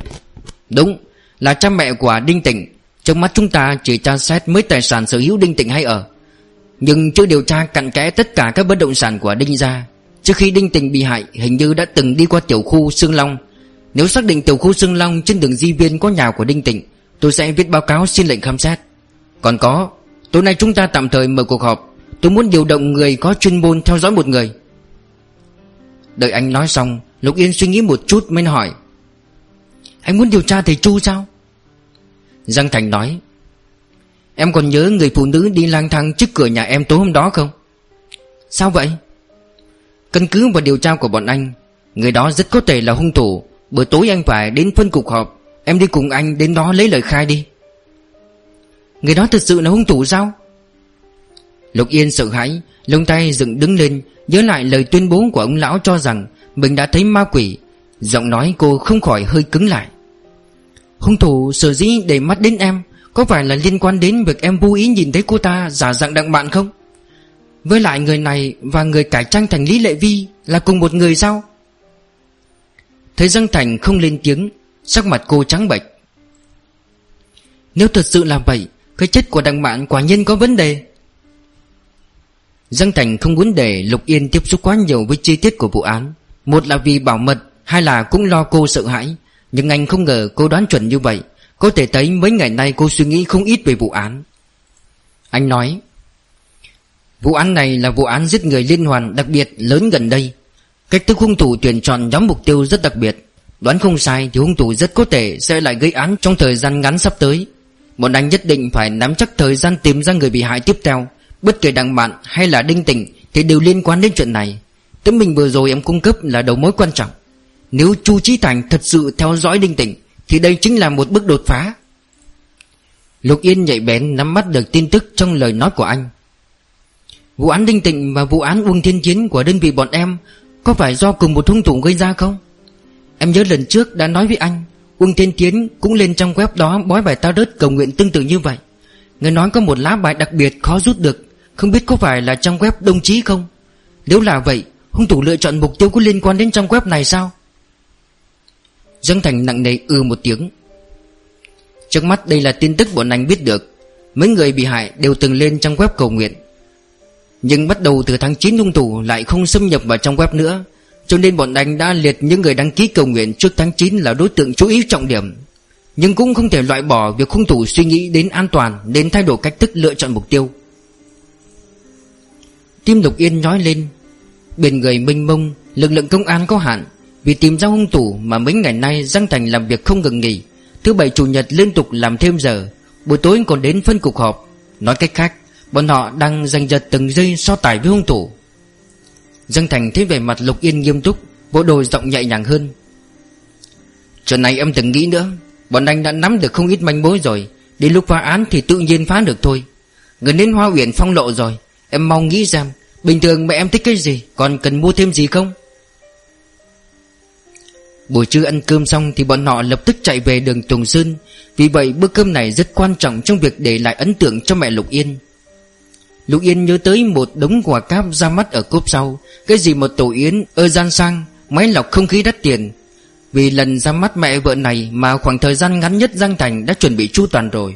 Đúng, là cha mẹ của Đinh Tịnh. Trong mắt chúng ta chỉ tra xét mấy tài sản sở hữu Đinh Tịnh hay ở. Nhưng chưa điều tra cặn kẽ tất cả các bất động sản của Đinh gia Trước khi Đinh Tịnh bị hại, Hình như đã từng đi qua tiểu khu Sương Long. Nếu xác định tiểu khu Sương Long trên đường Di Viên có nhà của Đinh Tịnh, Tôi sẽ viết báo cáo xin lệnh khám xét. Còn có Tối nay chúng ta tạm thời mở cuộc họp. Tôi muốn điều động người có chuyên môn theo dõi một người. Đợi anh nói xong, Lục Yên suy nghĩ một chút mới hỏi. Anh muốn điều tra thầy Chu sao? Giang Thành nói. Em còn nhớ người phụ nữ đi lang thang trước cửa nhà em tối hôm đó không? Sao vậy? Căn cứ vào điều tra của bọn anh, Người đó rất có thể là hung thủ. Bữa tối anh phải đến phân cục họp. Em đi cùng anh đến đó lấy lời khai đi. Người đó thật sự là hung thủ sao? Lục Yên sợ hãi, Lông tay dựng đứng lên, Nhớ lại lời tuyên bố của ông lão cho rằng Mình đã thấy ma quỷ. Giọng nói cô không khỏi hơi cứng lại. Hung thủ sở dĩ để mắt đến em, Có phải là liên quan đến việc em vô ý nhìn thấy cô ta giả dạng đặng bạn không? Với lại người này Và người cải trang thành Lý Lệ Vi Là cùng một người sao? Thấy Giang Thành không lên tiếng, Sắc mặt cô trắng bệch. Nếu thật sự là vậy cái chết của đặng bạn quả nhiên có vấn đề. Giang Thành không muốn để Lục Yên tiếp xúc quá nhiều với chi tiết của vụ án. Một là vì bảo mật, Hai là cũng lo cô sợ hãi. Nhưng anh không ngờ cô đoán chuẩn như vậy. Có thể thấy mấy ngày nay cô suy nghĩ không ít về vụ án. Anh nói, Vụ án này là vụ án giết người liên hoàn đặc biệt lớn gần đây. Cách thức hung thủ tuyển chọn nhóm mục tiêu rất đặc biệt. Đoán không sai thì hung thủ rất có thể sẽ lại gây án trong thời gian ngắn sắp tới. Bọn anh nhất định phải nắm chắc thời gian tìm ra người bị hại tiếp theo. Bất kể đằng bạn hay là đinh tỉnh Thì đều liên quan đến chuyện này. Tấm mình vừa rồi em cung cấp là đầu mối quan trọng. Nếu Chu Trí Thành thật sự theo dõi đinh tỉnh Thì đây chính là một bước đột phá. Lục Yên nhạy bén nắm bắt được tin tức trong lời nói của anh. Vụ án Đinh Tịnh và vụ án Uông Thiên Chiến của đơn vị bọn em Có phải do cùng một hung thủ gây ra không? Em nhớ lần trước đã nói với anh Uông Thiên tiến cũng lên trong web đó bói bài tao đất cầu nguyện tương tự như vậy. Người nói có một lá bài đặc biệt khó rút được, Không biết có phải là trong web đồng chí không? Nếu là vậy, Hung thủ lựa chọn mục tiêu có liên quan đến trong web này sao? Dương Thành nặng nề ư ừ một tiếng. Trước mắt đây là tin tức bọn anh biết được. Mấy người bị hại đều từng lên trong web cầu nguyện. Nhưng bắt đầu từ tháng 9 hung thủ lại không xâm nhập vào trong web nữa. Cho nên bọn anh đã liệt những người đăng ký cầu nguyện trước tháng 9 là đối tượng chú ý trọng điểm. Nhưng cũng không thể loại bỏ việc hung thủ suy nghĩ đến an toàn Nên thay đổi cách thức lựa chọn mục tiêu. Tim Lục Yên nói lên. Bên người mênh mông, Lực lượng công an có hạn. Vì tìm ra hung thủ mà mấy ngày nay Giang Thành làm việc không ngừng nghỉ. Thứ bảy, chủ nhật liên tục làm thêm giờ. Buổi tối còn đến phân cục họp. Nói cách khác, Bọn họ đang giành giật từng giây so tài với hung thủ. Dương Thành thấy về mặt Lục Yên nghiêm túc Vỗ đồ giọng nhẹ nhàng hơn. Chuyện này em từng nghĩ nữa, Bọn anh đã nắm được không ít manh mối rồi, Đến lúc phá án thì tự nhiên phá được thôi. Gần đến Hoa Uyển phong lộ rồi, Em mong nghĩ rằng Bình thường mẹ em thích cái gì, Còn cần mua thêm gì không? Buổi trưa ăn cơm xong Thì bọn họ lập tức chạy về đường Tùng Sơn. Vì vậy bữa cơm này rất quan trọng Trong việc để lại ấn tượng cho mẹ Lục Yên. Lục Yên nhớ tới một đống quà cáp ra mắt ở cốp sau. Cái gì một tổ yến, ơ gian sang, Máy lọc không khí đắt tiền. Vì lần ra mắt mẹ vợ này Mà khoảng thời gian ngắn nhất Giang Thành đã chuẩn bị chu toàn rồi.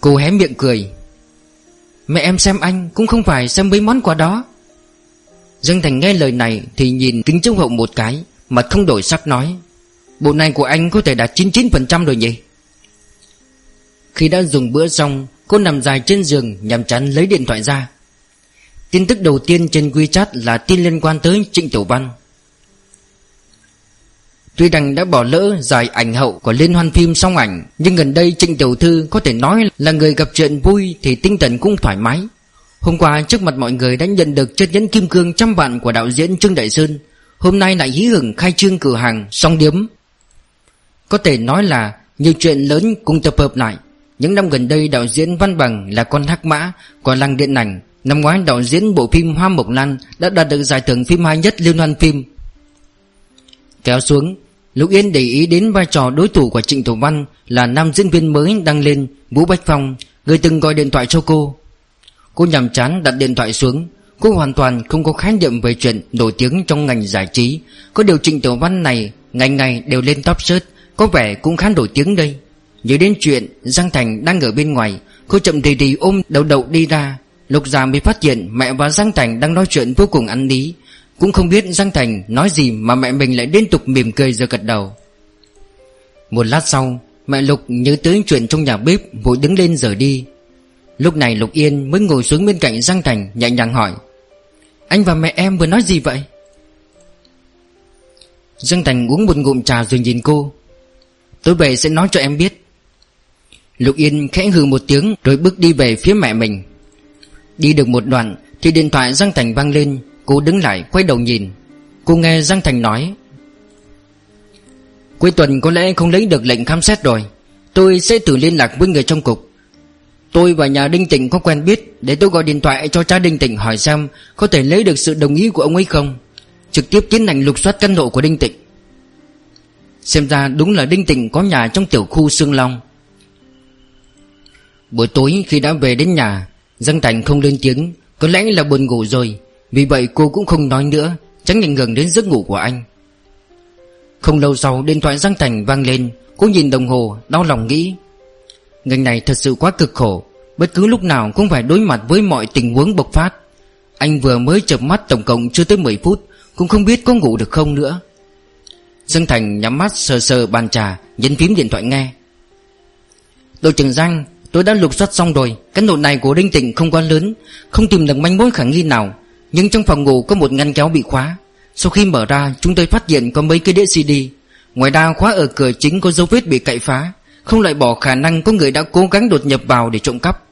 Cô hé miệng cười. Mẹ em xem anh cũng không phải xem mấy món quà đó. Giang Thành nghe lời này Thì nhìn kính chống hậu một cái, Mặt không đổi sắc nói, Bộ này của anh có thể đạt 99% rồi nhỉ? Khi đã dùng bữa xong Cô nằm dài trên giường Nhằm chắn lấy điện thoại ra. Tin tức đầu tiên trên WeChat là tin liên quan tới Trịnh Tiểu Văn. Tuy rằng đã bỏ lỡ giải ảnh hậu của liên hoan phim song ảnh, Nhưng gần đây Trịnh Tiểu Thư có thể nói là người gặp chuyện vui thì tinh thần cũng thoải mái. Hôm qua trước mặt mọi người đã nhận được chất nhẫn kim cương trăm vạn của đạo diễn Trương Đại Sơn. Hôm nay lại hí hửng khai trương cửa hàng song điếm. Có thể nói là nhiều chuyện lớn cùng tập hợp lại. Những năm gần đây, đạo diễn Văn Bằng là con hắc mã của làng điện ảnh, Năm ngoái đạo diễn bộ phim Hoa Mộc Lan đã đạt được giải thưởng phim hay nhất liên hoan phim. Kéo xuống, Lục Yên để ý đến vai trò đối thủ của Trịnh Thủ Văn Là nam diễn viên mới đăng lên Vũ Bách Phong, Người từng gọi điện thoại cho cô. Cô nhằm chán đặt điện thoại xuống, Cô hoàn toàn không có khái niệm về chuyện nổi tiếng trong ngành giải trí. Có điều Trịnh Tiểu Văn này Ngày ngày đều lên top search, Có vẻ cũng khá nổi tiếng đây. Nhớ đến chuyện Giang Thành đang ở bên ngoài, Cô chậm rì rì ôm đầu đầu đi ra. Lục già mới phát hiện mẹ và Giang Thành đang nói chuyện vô cùng ăn lý cũng không biết Giang Thành nói gì mà mẹ mình lại liên tục mỉm cười giờ gật đầu. Một lát sau, Mẹ Lục nhớ tới chuyện trong nhà bếp, Vội đứng lên rời đi. Lúc này Lục Yên mới ngồi xuống bên cạnh Giang Thành, Nhẹ nhàng hỏi, Anh và mẹ em vừa nói gì vậy? Giang Thành uống một ngụm trà rồi nhìn cô, Tối về sẽ nói cho em biết. Lục Yên khẽ hừ một tiếng Rồi bước đi về phía mẹ mình. Đi được một đoạn Thì điện thoại Giang Thành vang lên, Cô đứng lại quay đầu nhìn. Cô nghe Giang Thành nói, Cuối tuần có lẽ không lấy được lệnh khám xét rồi, Tôi sẽ tự liên lạc với người trong cục. Tôi và nhà Đinh Tịnh có quen biết, Để tôi gọi điện thoại cho cha Đinh Tịnh hỏi xem Có thể lấy được sự đồng ý của ông ấy không. Trực tiếp tiến hành lục soát căn hộ của Đinh Tịnh. Xem ra đúng là Đinh Tịnh có nhà trong tiểu khu Sương Long. Buổi tối khi đã về đến nhà, Giang Thành không lên tiếng, Có lẽ là buồn ngủ rồi. Vì vậy cô cũng không nói nữa Tránh ảnh hưởng đến giấc ngủ của anh. Không lâu sau, điện thoại Giang Thành vang lên, Cô nhìn đồng hồ, đau lòng nghĩ. Ngành này thật sự quá cực khổ, Bất cứ lúc nào cũng phải đối mặt với mọi tình huống bộc phát. Anh vừa mới chợp mắt tổng cộng chưa tới 10 phút, Cũng không biết có ngủ được không nữa. Giang Thành nhắm mắt sờ sờ bàn trà, Nhấn phím điện thoại nghe. Đội trưởng Giang Tôi đã lục soát xong rồi Căn hộ này của Đinh Tịnh không quá lớn, Không tìm được manh mối khả nghi nào, nhưng trong phòng ngủ có một ngăn kéo bị khóa. Sau khi mở ra, chúng tôi phát hiện có mấy cái đĩa CD Ngoài ra, khóa ở cửa chính có dấu vết bị cậy phá, Không loại bỏ khả năng có người đã cố gắng đột nhập vào để trộm cắp.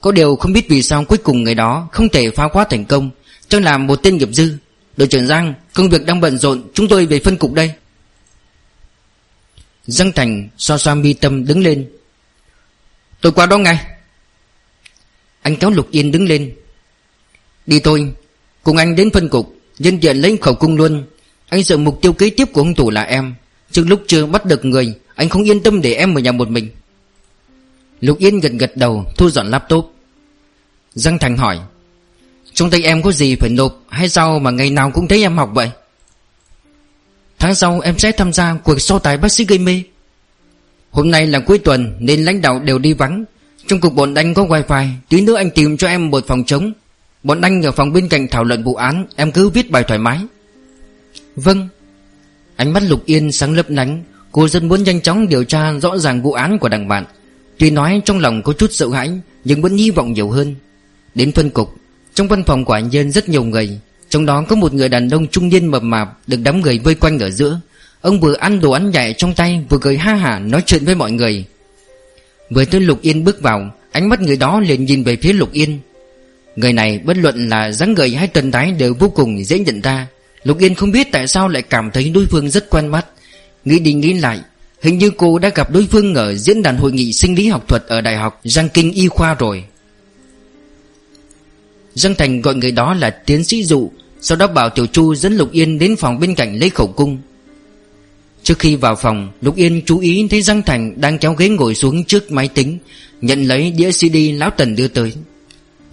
Có điều không biết vì sao cuối cùng người đó không thể phá khóa thành công Chắc là một tên nghiệp dư. Đội trưởng Giang, Công việc đang bận rộn, Chúng tôi về phân cục đây. Giang Thành xoa xoa mi tâm đứng lên. Tôi qua đó ngay. Anh kéo Lục Yên đứng lên. Đi tôi Cùng anh đến phân cục. Nhân diện lấy khẩu cung luôn. Anh sợ mục tiêu kế tiếp của hung thủ là em. Trước lúc chưa bắt được người, Anh không yên tâm để em ở nhà một mình. Lục Yên gật gật đầu, Thu dọn laptop. Giang Thành hỏi, Trong tay em có gì phải nộp Hay sao mà ngày nào cũng thấy em học vậy? Tháng sau em sẽ tham gia cuộc so tài bác sĩ gây mê. Hôm nay là cuối tuần Nên lãnh đạo đều đi vắng. Trong cục bọn anh có wifi, Tí nữa anh tìm cho em một phòng trống. Bọn anh ở phòng bên cạnh thảo luận vụ án, Em cứ viết bài thoải mái. Vâng. Ánh mắt Lục Yên sáng lấp lánh, Cô rất muốn nhanh chóng điều tra rõ ràng vụ án của đảng bạn. Tuy nói trong lòng có chút sợ hãi, Nhưng vẫn hy vọng nhiều hơn. Đến phân cục, Trong văn phòng của anh Nhân rất nhiều người, Trong đó có một người đàn ông trung niên mập mạp Được đám người vây quanh ở giữa. Ông vừa ăn đồ ăn nhạy trong tay, Vừa cười ha hả nói chuyện với mọi người. Vừa tới Lục Yên bước vào, Ánh mắt người đó liền nhìn về phía Lục Yên. Người này bất luận là dáng người hay tần thái đều vô cùng dễ nhận ra. Lục Yên không biết tại sao lại cảm thấy đối phương rất quen mắt. Nghĩ đi nghĩ lại, Hình như cô đã gặp đối phương ở diễn đàn hội nghị sinh lý học thuật ở Đại học Giang Kinh Y Khoa rồi. Giang Thành gọi người đó là tiến sĩ dụ, Sau đó bảo Tiểu Chu dẫn Lục Yên đến phòng bên cạnh lấy khẩu cung. Trước khi vào phòng, Lục Yên chú ý thấy Giang Thành đang kéo ghế ngồi xuống trước máy tính, Nhận lấy đĩa CD Lão Tần đưa tới.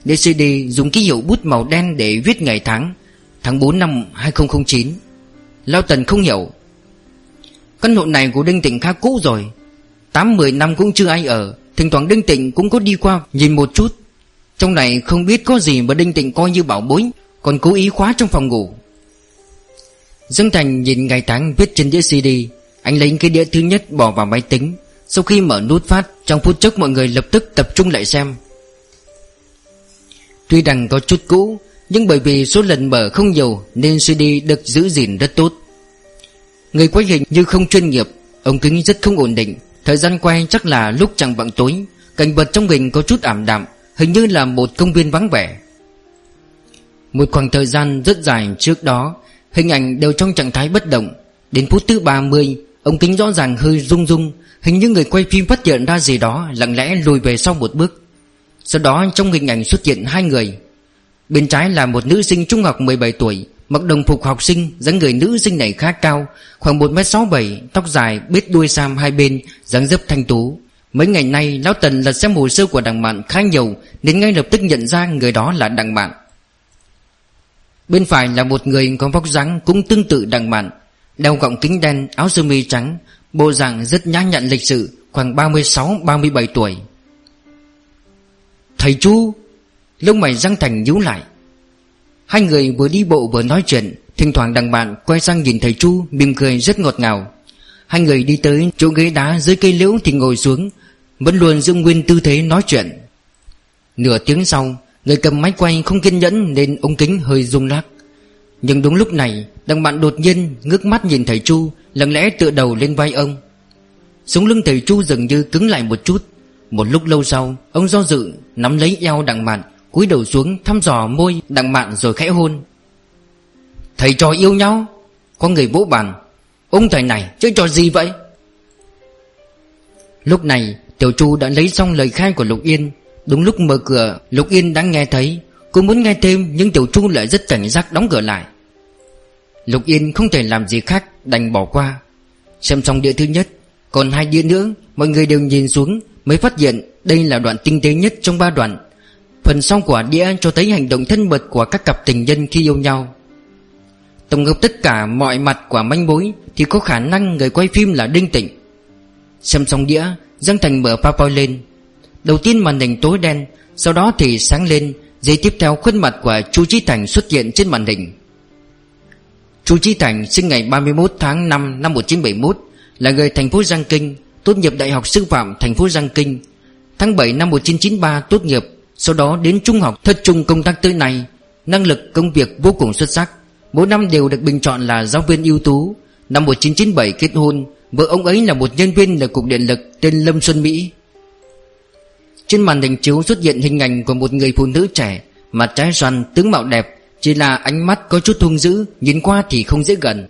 Đĩa CD dùng ký hiệu bút màu đen để viết ngày tháng Tháng 4 năm 2009 Lão Tần không hiểu. Căn hộ này của Đinh Tịnh khá cũ rồi 8-10 năm cũng chưa ai ở, Thỉnh thoảng Đinh Tịnh cũng có đi qua, nhìn một chút. Trong này không biết có gì mà Đinh Tịnh coi như bảo bối, Còn cố ý khóa trong phòng ngủ. Dương Thành nhìn ngày tháng viết trên đĩa CD. Anh lấy cái đĩa thứ nhất bỏ vào máy tính. Sau khi mở nút phát, Trong phút chốc mọi người lập tức tập trung lại xem. Tuy rằng có chút cũ, Nhưng bởi vì số lần mở không nhiều Nên CD được giữ gìn rất tốt. Người quay hình như không chuyên nghiệp, Ống kính rất không ổn định. Thời gian quay chắc là lúc chẳng bằng tối. Cảnh vật trong hình có chút ảm đạm, Hình như là một công viên vắng vẻ. Một khoảng thời gian rất dài trước đó Hình ảnh đều trong trạng thái bất động. Đến phút thứ 30 ông kính rõ ràng hơi rung rung, Hình như người quay phim phát hiện ra gì đó, Lặng lẽ lùi về sau một bước. Sau đó, trong hình ảnh xuất hiện hai người. Bên trái là một nữ sinh trung học 17 tuổi, Mặc đồng phục học sinh, dáng người nữ sinh này khá cao, Khoảng 1m67 Tóc dài bết đuôi sam hai bên, dáng dấp thanh tú. Mấy ngày nay, Lão Tần lật xem hồ sơ của đằng bạn khá nhiều, Nên ngay lập tức nhận ra người đó là đằng bạn. Bên phải là một người có vóc dáng cũng tương tự đằng bạn. Đeo gọng kính đen, áo sơ mi trắng, Bộ dạng rất nhã nhặn lịch sự, Khoảng 36-37 tuổi. Thầy Chu! Lông mày răng thành nhíu lại. Hai người vừa đi bộ vừa nói chuyện, Thỉnh thoảng đằng bạn quay sang nhìn thầy Chu, mỉm cười rất ngọt ngào. Hai người đi tới chỗ ghế đá dưới cây liễu thì ngồi xuống, Vẫn luôn giữ nguyên tư thế nói chuyện. Nửa tiếng sau Người cầm máy quay không kiên nhẫn Nên ống kính hơi rung lắc. Nhưng đúng lúc này, Đằng bạn đột nhiên ngước mắt nhìn thầy Chu, Lặng lẽ tựa đầu lên vai ông. Sống lưng thầy Chu dường như cứng lại một chút. Một lúc lâu sau, Ông do dự, nắm lấy eo đằng bạn, cúi đầu xuống thăm dò môi đặng mạn rồi khẽ hôn. Thầy trò yêu nhau? Có người vỗ bàn. Ông thầy này, chơi trò gì vậy? Lúc này, Tiểu Chu đã lấy xong lời khai của Lục Yên Đúng lúc mở cửa, Lục Yên đã nghe thấy, Cô muốn nghe thêm Nhưng Tiểu Chu lại rất cảnh giác đóng cửa lại. Lục Yên không thể làm gì khác, Đành bỏ qua. Xem xong đĩa thứ nhất, Còn hai đĩa nữa, Mọi người đều nhìn xuống, Mới phát hiện đây là đoạn tinh tế nhất trong ba đoạn. Phần sau của đĩa cho thấy hành động thân mật của các cặp tình nhân khi yêu nhau. Tổng hợp tất cả mọi mặt của manh mối Thì có khả năng người quay phim là Đinh Tịnh. Xem xong đĩa, Giang Thành mở PowerPoint lên. Đầu tiên màn hình tối đen, Sau đó thì sáng lên, Giây tiếp theo khuôn mặt của Chu Chí Thành xuất hiện trên màn hình. Chu Chí Thành sinh ngày 31 tháng 5 năm 1971 Là người thành phố Giang Kinh, Tốt nghiệp Đại học Sư phạm thành phố Giang Kinh. Tháng 7 năm 1993 tốt nghiệp, sau đó đến trung học. Thất trung công tác tới nay, Năng lực công việc vô cùng xuất sắc. Mỗi năm đều được bình chọn là giáo viên ưu tú. Năm 1997 kết hôn, Vợ ông ấy là một nhân viên ở Cục Điện lực tên Lâm Xuân Mỹ. Trên màn hình chiếu xuất hiện hình ảnh của một người phụ nữ trẻ Mặt trái xoăn, tướng mạo đẹp Chỉ là ánh mắt có chút hung dữ Nhìn qua thì không dễ gần.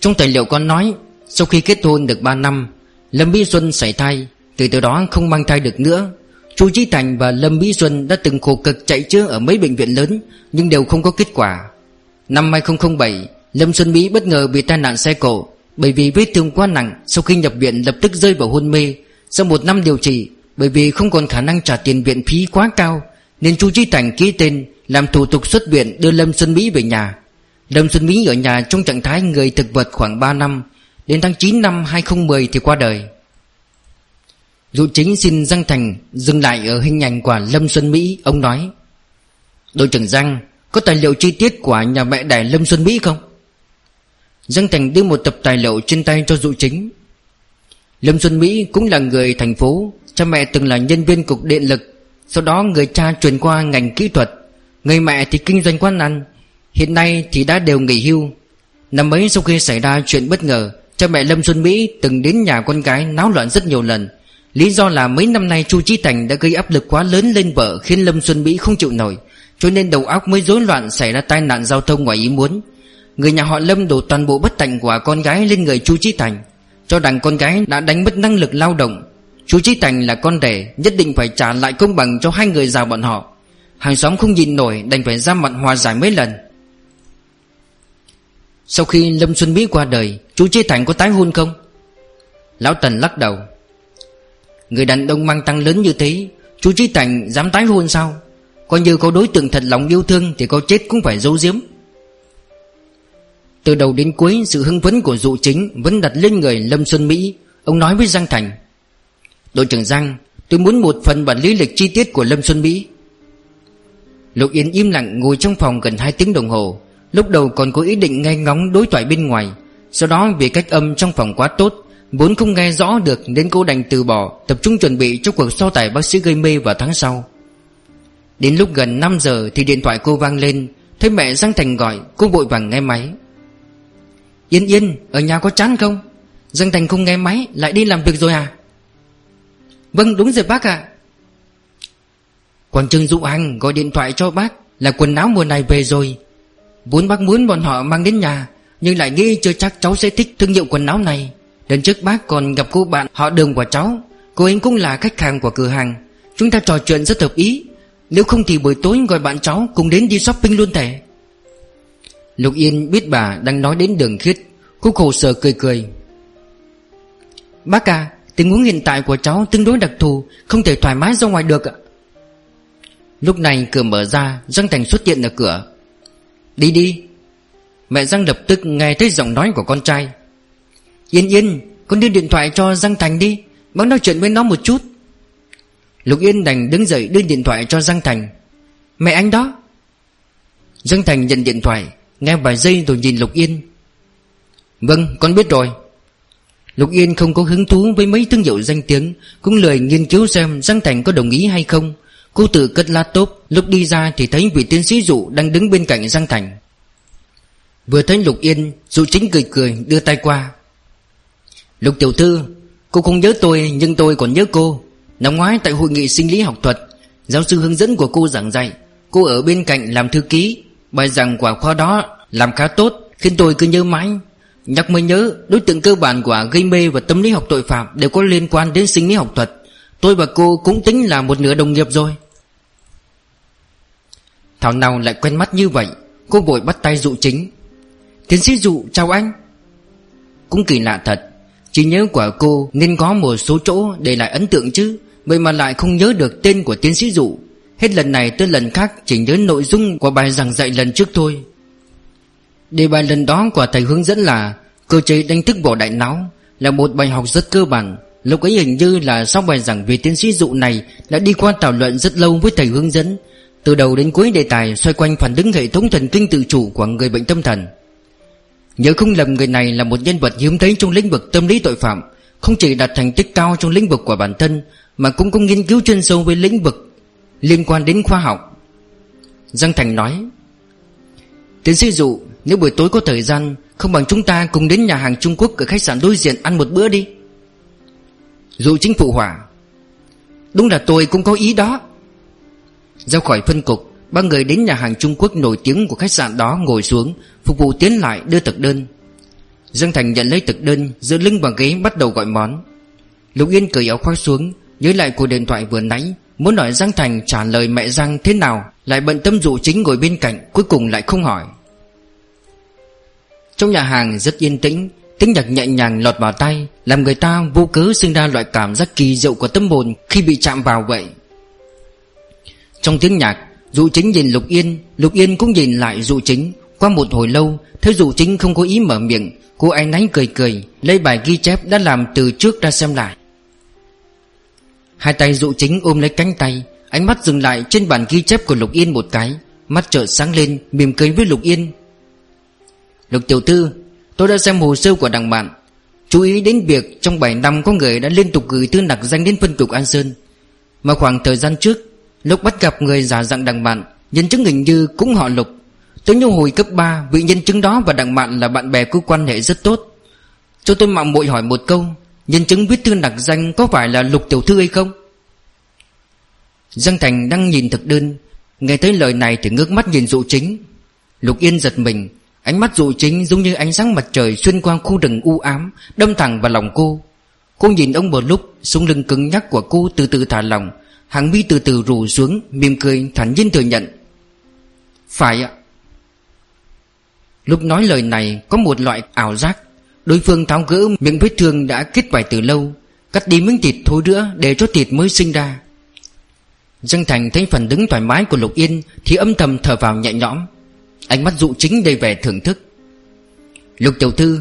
Trong tài liệu con nói Sau khi kết hôn được 3 năm Lâm Mỹ Xuân xảy thai Từ từ đó không mang thai được nữa. Chu Chí Thành và Lâm Mỹ Xuân đã từng khổ cực chạy chữa ở mấy bệnh viện lớn Nhưng đều không có kết quả. Năm 2007 Lâm Xuân Mỹ bất ngờ bị tai nạn xe cộ Bởi vì vết thương quá nặng Sau khi nhập viện lập tức rơi vào hôn mê sau một năm điều trị, Bởi vì không còn khả năng trả tiền viện phí quá cao, Nên Chu Chí Thành ký tên Làm thủ tục xuất viện đưa Lâm Xuân Mỹ về nhà. Lâm Xuân Mỹ ở nhà trong trạng thái người thực vật khoảng 3 năm, Đến tháng 9 năm 2010 thì qua đời. Dụ chính xin Giang Thành dừng lại ở hình ảnh của Lâm Xuân Mỹ, Ông nói, Đội trưởng Giang, Có tài liệu chi tiết của nhà mẹ đẻ Lâm Xuân Mỹ không? Giang Thành đưa một tập tài liệu trên tay cho dụ chính. Lâm Xuân Mỹ cũng là người thành phố. Cha mẹ từng là nhân viên cục điện lực. Sau đó người cha chuyển qua ngành kỹ thuật. Người mẹ thì kinh doanh quán ăn. Hiện nay thì đã đều nghỉ hưu. Năm ấy sau khi xảy ra chuyện bất ngờ, Cha mẹ Lâm Xuân Mỹ từng đến nhà con gái náo loạn rất nhiều lần. Lý do là mấy năm nay Chu Chí Thành đã gây áp lực quá lớn lên vợ Khiến Lâm Xuân Mỹ không chịu nổi, Cho nên đầu óc mới rối loạn xảy ra tai nạn giao thông ngoài ý muốn. Người nhà họ Lâm đổ toàn bộ bất tạnh của con gái lên người Chu Chí Thành. Cho rằng con gái đã đánh mất năng lực lao động. Chú Chí Thành là con rể, Nhất định phải trả lại công bằng cho hai người già bọn họ. Hàng xóm không nhìn nổi, Đành phải ra mặt hòa giải mấy lần. Sau khi Lâm Xuân Mỹ qua đời, chú Chí Thành có tái hôn không? Lão Tần lắc đầu. Người đàn ông mang tăng lớn như thế, chú Chí Thành dám tái hôn sao? Coi như có đối tượng thật lòng yêu thương Thì có chết cũng phải giấu giếm. Từ đầu đến cuối, Sự hưng phấn của dụ chính Vẫn đặt lên người Lâm Xuân Mỹ. Ông nói với Giang Thành, Đội trưởng Giang, Tôi muốn một phần bản lý lịch chi tiết của Lâm Xuân Mỹ. Lục Yến im lặng ngồi trong phòng gần 2 tiếng đồng hồ. Lúc đầu còn có ý định nghe ngóng đối thoại bên ngoài. Sau đó, vì cách âm trong phòng quá tốt, Vốn không nghe rõ được nên cô đành từ bỏ, Tập trung chuẩn bị cho cuộc so tài bác sĩ gây mê vào tháng sau. Đến lúc gần 5 giờ thì điện thoại cô vang lên. Thấy mẹ Giang Thành gọi, Cô vội vàng nghe máy. Yên yên, ở nhà có chán không? Giang Thành không nghe máy, lại đi làm việc rồi à? Vâng đúng rồi bác ạ. Quảng Trương Dụ Hằng gọi điện thoại cho bác Là quần áo mùa này về rồi. Vốn bác muốn bọn họ mang đến nhà, Nhưng lại nghĩ chưa chắc cháu sẽ thích thương hiệu quần áo này. Lần trước bác còn gặp cô bạn, họ đường của cháu. Cô ấy cũng là khách hàng của cửa hàng. Chúng ta trò chuyện rất hợp ý. Nếu không thì buổi tối gọi bạn cháu cùng đến đi shopping luôn thể. Lục Yên biết bà đang nói đến đường khiết Cô khổ sở cười cười. Bác à Tình huống hiện tại của cháu tương đối đặc thù, Không thể thoải mái ra ngoài được ạ. Lúc này cửa mở ra, Giang Thành xuất hiện ở cửa. Đi đi. Mẹ Giang lập tức nghe thấy giọng nói của con trai. Yên Yên, Con đưa điện thoại cho Giang Thành đi, Bác nói chuyện với nó một chút. Lục Yên đành đứng dậy đưa điện thoại cho Giang Thành. Mẹ anh đó. Giang Thành nhận điện thoại. Nghe vài giây rồi nhìn Lục Yên. Vâng con biết rồi. Lục Yên không có hứng thú với mấy thương hiệu danh tiếng, Cũng lười nghiên cứu xem Giang Thành có đồng ý hay không. Cô tự cất laptop, Lúc đi ra thì thấy vị tiến sĩ dụ đang đứng bên cạnh Giang Thành. Vừa thấy Lục Yên, Dụ chính cười cười, đưa tay qua. Lục tiểu thư, Cô không nhớ tôi, nhưng tôi còn nhớ cô. Năm ngoái tại hội nghị sinh lý học thuật, Giáo sư hướng dẫn của cô giảng dạy, Cô ở bên cạnh làm thư ký. Bài giảng của khoa đó làm khá tốt, Khiến tôi cứ nhớ mãi. Nhắc mới nhớ, đối tượng cơ bản của gây mê và tâm lý học tội phạm Đều có liên quan đến sinh lý học thuật. Tôi và cô cũng tính là một nửa đồng nghiệp rồi. Thảo nào lại quen mắt như vậy, Cô vội bắt tay dụ chính. Tiến sĩ dụ, chào anh. Cũng kỳ lạ thật Chỉ nhớ của cô nên có một số chỗ để lại ấn tượng chứ. Vậy mà lại không nhớ được tên của tiến sĩ dụ. Hết lần này tới lần khác chỉ nhớ nội dung của bài giảng dạy lần trước thôi. Đề bài lần đó của thầy hướng dẫn là Cơ chế đánh thức bộ đại não Là một bài học rất cơ bản, Lúc ấy hình như là sau bài giảng về tiến sĩ dụ này Đã đi qua thảo luận rất lâu với thầy hướng dẫn. Từ đầu đến cuối đề tài xoay quanh phản ứng hệ thống thần kinh tự chủ của người bệnh tâm thần. Nhớ không lầm người này là một nhân vật hiếm thấy trong lĩnh vực tâm lý tội phạm, Không chỉ đạt thành tích cao trong lĩnh vực của bản thân, Mà cũng có nghiên cứu chuyên sâu về lĩnh vực liên quan đến khoa học. Giang Thành nói, Tiến sĩ dụ, Nếu buổi tối có thời gian, Không bằng chúng ta cùng đến nhà hàng Trung Quốc Ở khách sạn đối diện ăn một bữa đi. Dụ chính phụ hỏa Đúng là tôi cũng có ý đó. Ra khỏi phân cục, Ba người đến nhà hàng Trung Quốc nổi tiếng của khách sạn đó ngồi xuống, Phục vụ tiến lại đưa thực đơn. Dương Thành nhận lấy thực đơn Giữa lưng vào ghế bắt đầu gọi món. Lục Yên cởi áo khoác xuống, Nhớ lại cuộc điện thoại vừa nãy. Muốn hỏi Giang Thành trả lời mẹ Giang thế nào, Lại bận tâm dụ chính ngồi bên cạnh, Cuối cùng lại không hỏi. Trong nhà hàng rất yên tĩnh, Tiếng nhạc nhẹ nhàng lọt vào tay Làm người ta vô cớ sinh ra loại cảm giác kỳ diệu của tâm hồn Khi bị chạm vào vậy. Trong tiếng nhạc, Dụ chính nhìn Lục Yên Lục Yên cũng nhìn lại dụ chính. Qua một hồi lâu, Thấy dụ chính không có ý mở miệng, Cô ấy náy cười cười, Lấy bài ghi chép đã làm từ trước ra xem lại. Hai tay dụ chính ôm lấy cánh tay, Ánh mắt dừng lại trên bản ghi chép của Lục Yên một cái. Mắt trợ sáng lên, Mỉm cười với Lục Yên. Lục tiểu thư, Tôi đã xem hồ sơ của đằng bạn. Chú ý đến việc trong 7 năm có người đã liên tục gửi thư nặc danh đến phân cục An Sơn. Mà khoảng thời gian trước, Lúc bắt gặp người giả dạng đằng bạn, Nhân chứng hình như cũng họ Lục. Tới như hồi cấp 3 Vị nhân chứng đó và đằng bạn là bạn bè có quan hệ rất tốt. Cho tôi mạo muội hỏi một câu Nhân chứng viết thư nặc danh có phải là Lục tiểu thư hay không? Giang Thành đang nhìn thực đơn, Nghe thấy lời này thì ngước mắt nhìn dụ chính. Lục Yên giật mình, Ánh mắt dụ chính giống như ánh sáng mặt trời Xuyên qua khu rừng u ám, Đâm thẳng vào lòng cô. Cô nhìn ông một lúc, Sống lưng cứng nhắc của cô từ từ thả lòng Hàng mi từ từ rủ xuống, Mỉm cười thản nhiên thừa nhận. Phải ạ. Lúc nói lời này, Có một loại ảo giác Đối phương tháo gỡ miệng vết thương đã kết vải từ lâu, Cắt đi miếng thịt thối nữa Để cho thịt mới sinh ra. Giang Thành thấy phần đứng thoải mái của Lục Yên Thì âm thầm thở vào nhẹ nhõm. Ánh mắt dụ chính đầy vẻ thưởng thức. Lục tiểu thư,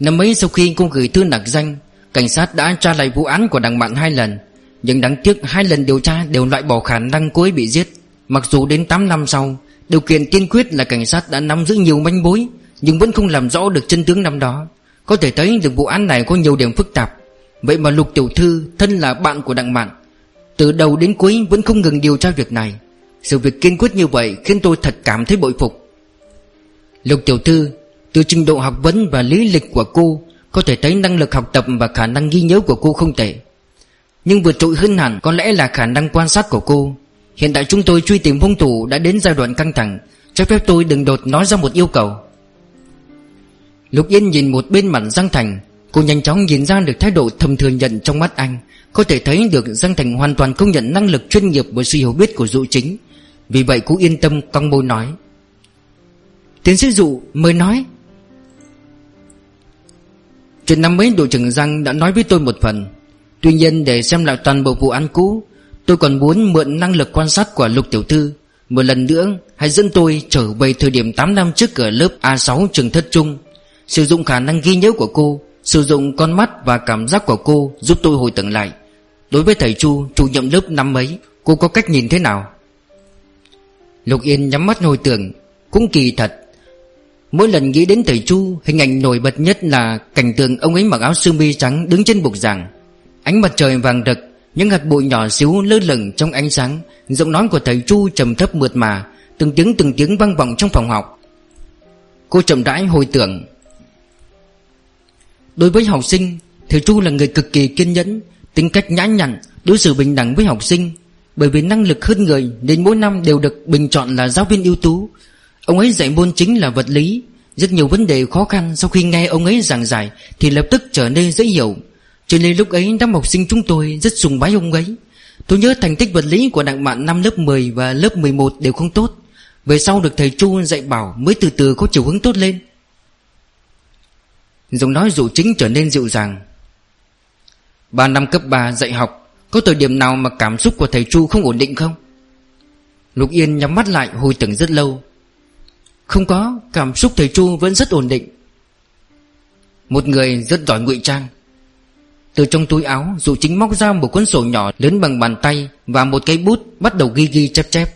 Năm ấy sau khi cô gửi thư nặc danh, Cảnh sát đã tra lại vụ án của đằng bạn hai lần, Nhưng đáng tiếc hai lần điều tra Đều loại bỏ khả năng cô ấy bị giết. Mặc dù đến 8 năm sau, Điều kiện tiên quyết là cảnh sát đã nắm giữ nhiều manh mối, Nhưng vẫn không làm rõ được chân tướng năm đó. Có thể thấy được vụ án này có nhiều điểm phức tạp. Vậy mà Lục Tiểu Thư Thân là bạn của Đặng Mạn, Từ đầu đến cuối vẫn không ngừng điều tra việc này. Sự việc kiên quyết như vậy Khiến tôi thật cảm thấy bội phục. Lục Tiểu Thư, Từ trình độ học vấn và lý lịch của cô, Có thể thấy năng lực học tập và khả năng ghi nhớ của cô không tệ. Nhưng vượt trội hơn hẳn có lẽ là khả năng quan sát của cô. Hiện tại chúng tôi truy tìm hung thủ đã đến giai đoạn căng thẳng. Cho phép tôi đừng đột nói ra một yêu cầu. Lục Yên nhìn một bên mặt Giang Thành, Cô nhanh chóng nhìn ra được thái độ thầm thừa nhận trong mắt anh, Có thể thấy được Giang Thành hoàn toàn công nhận năng lực chuyên nghiệp và sự hiểu biết của dụ chính. Vì vậy cô yên tâm, cong môi nói. Tiến sĩ dụ mới nói. Chuyện năm mấy đội trưởng Giang đã nói với tôi một phần. Tuy nhiên, để xem lại toàn bộ vụ án cũ, Tôi còn muốn mượn năng lực quan sát của Lục Tiểu Thư. Một lần nữa, hãy dẫn tôi trở về thời điểm 8 năm trước ở lớp A6 trường thất trung. Sử dụng khả năng ghi nhớ của cô Sử dụng con mắt và cảm giác của cô Giúp tôi hồi tưởng lại. Đối với thầy Chu, chủ nhiệm lớp năm ấy Cô có cách nhìn thế nào? Lục Yên nhắm mắt hồi tưởng Cũng kỳ thật. Mỗi lần nghĩ đến thầy Chu Hình ảnh nổi bật nhất là cảnh tượng ông ấy mặc áo sơ mi trắng đứng trên bục giảng. Ánh mặt trời vàng rực Những hạt bụi nhỏ xíu lơ lửng trong ánh sáng Giọng nói của thầy Chu trầm thấp mượt mà Từng tiếng từng tiếng vang vọng trong phòng học. Cô chậm rãi hồi tưởng Đối với học sinh, Thầy Chu là người cực kỳ kiên nhẫn, Tính cách nhã nhặn, Đối xử bình đẳng với học sinh. Bởi vì năng lực hơn người Nên mỗi năm đều được bình chọn là giáo viên ưu tú. Ông ấy dạy môn chính là vật lý. Rất nhiều vấn đề khó khăn Sau khi nghe ông ấy giảng giải Thì lập tức trở nên dễ hiểu. Cho nên lúc ấy, đám học sinh chúng tôi rất sùng bái ông ấy. Tôi nhớ thành tích vật lý của đặng bạn năm lớp 10 và lớp 11 đều không tốt. Về sau được thầy Chu dạy bảo mới từ từ có chiều hướng tốt lên. Giọng nói dụ chính trở nên dịu dàng. Ba năm cấp 3 dạy học, Có thời điểm nào mà cảm xúc của thầy Chu không ổn định không? Lục Yên nhắm mắt lại hồi tưởng rất lâu. Không có, Cảm xúc thầy Chu vẫn rất ổn định. Một người rất giỏi ngụy trang. Từ trong túi áo Dụ chính móc ra một cuốn sổ nhỏ lớn bằng bàn tay Và một cây bút bắt đầu ghi ghi chép chép.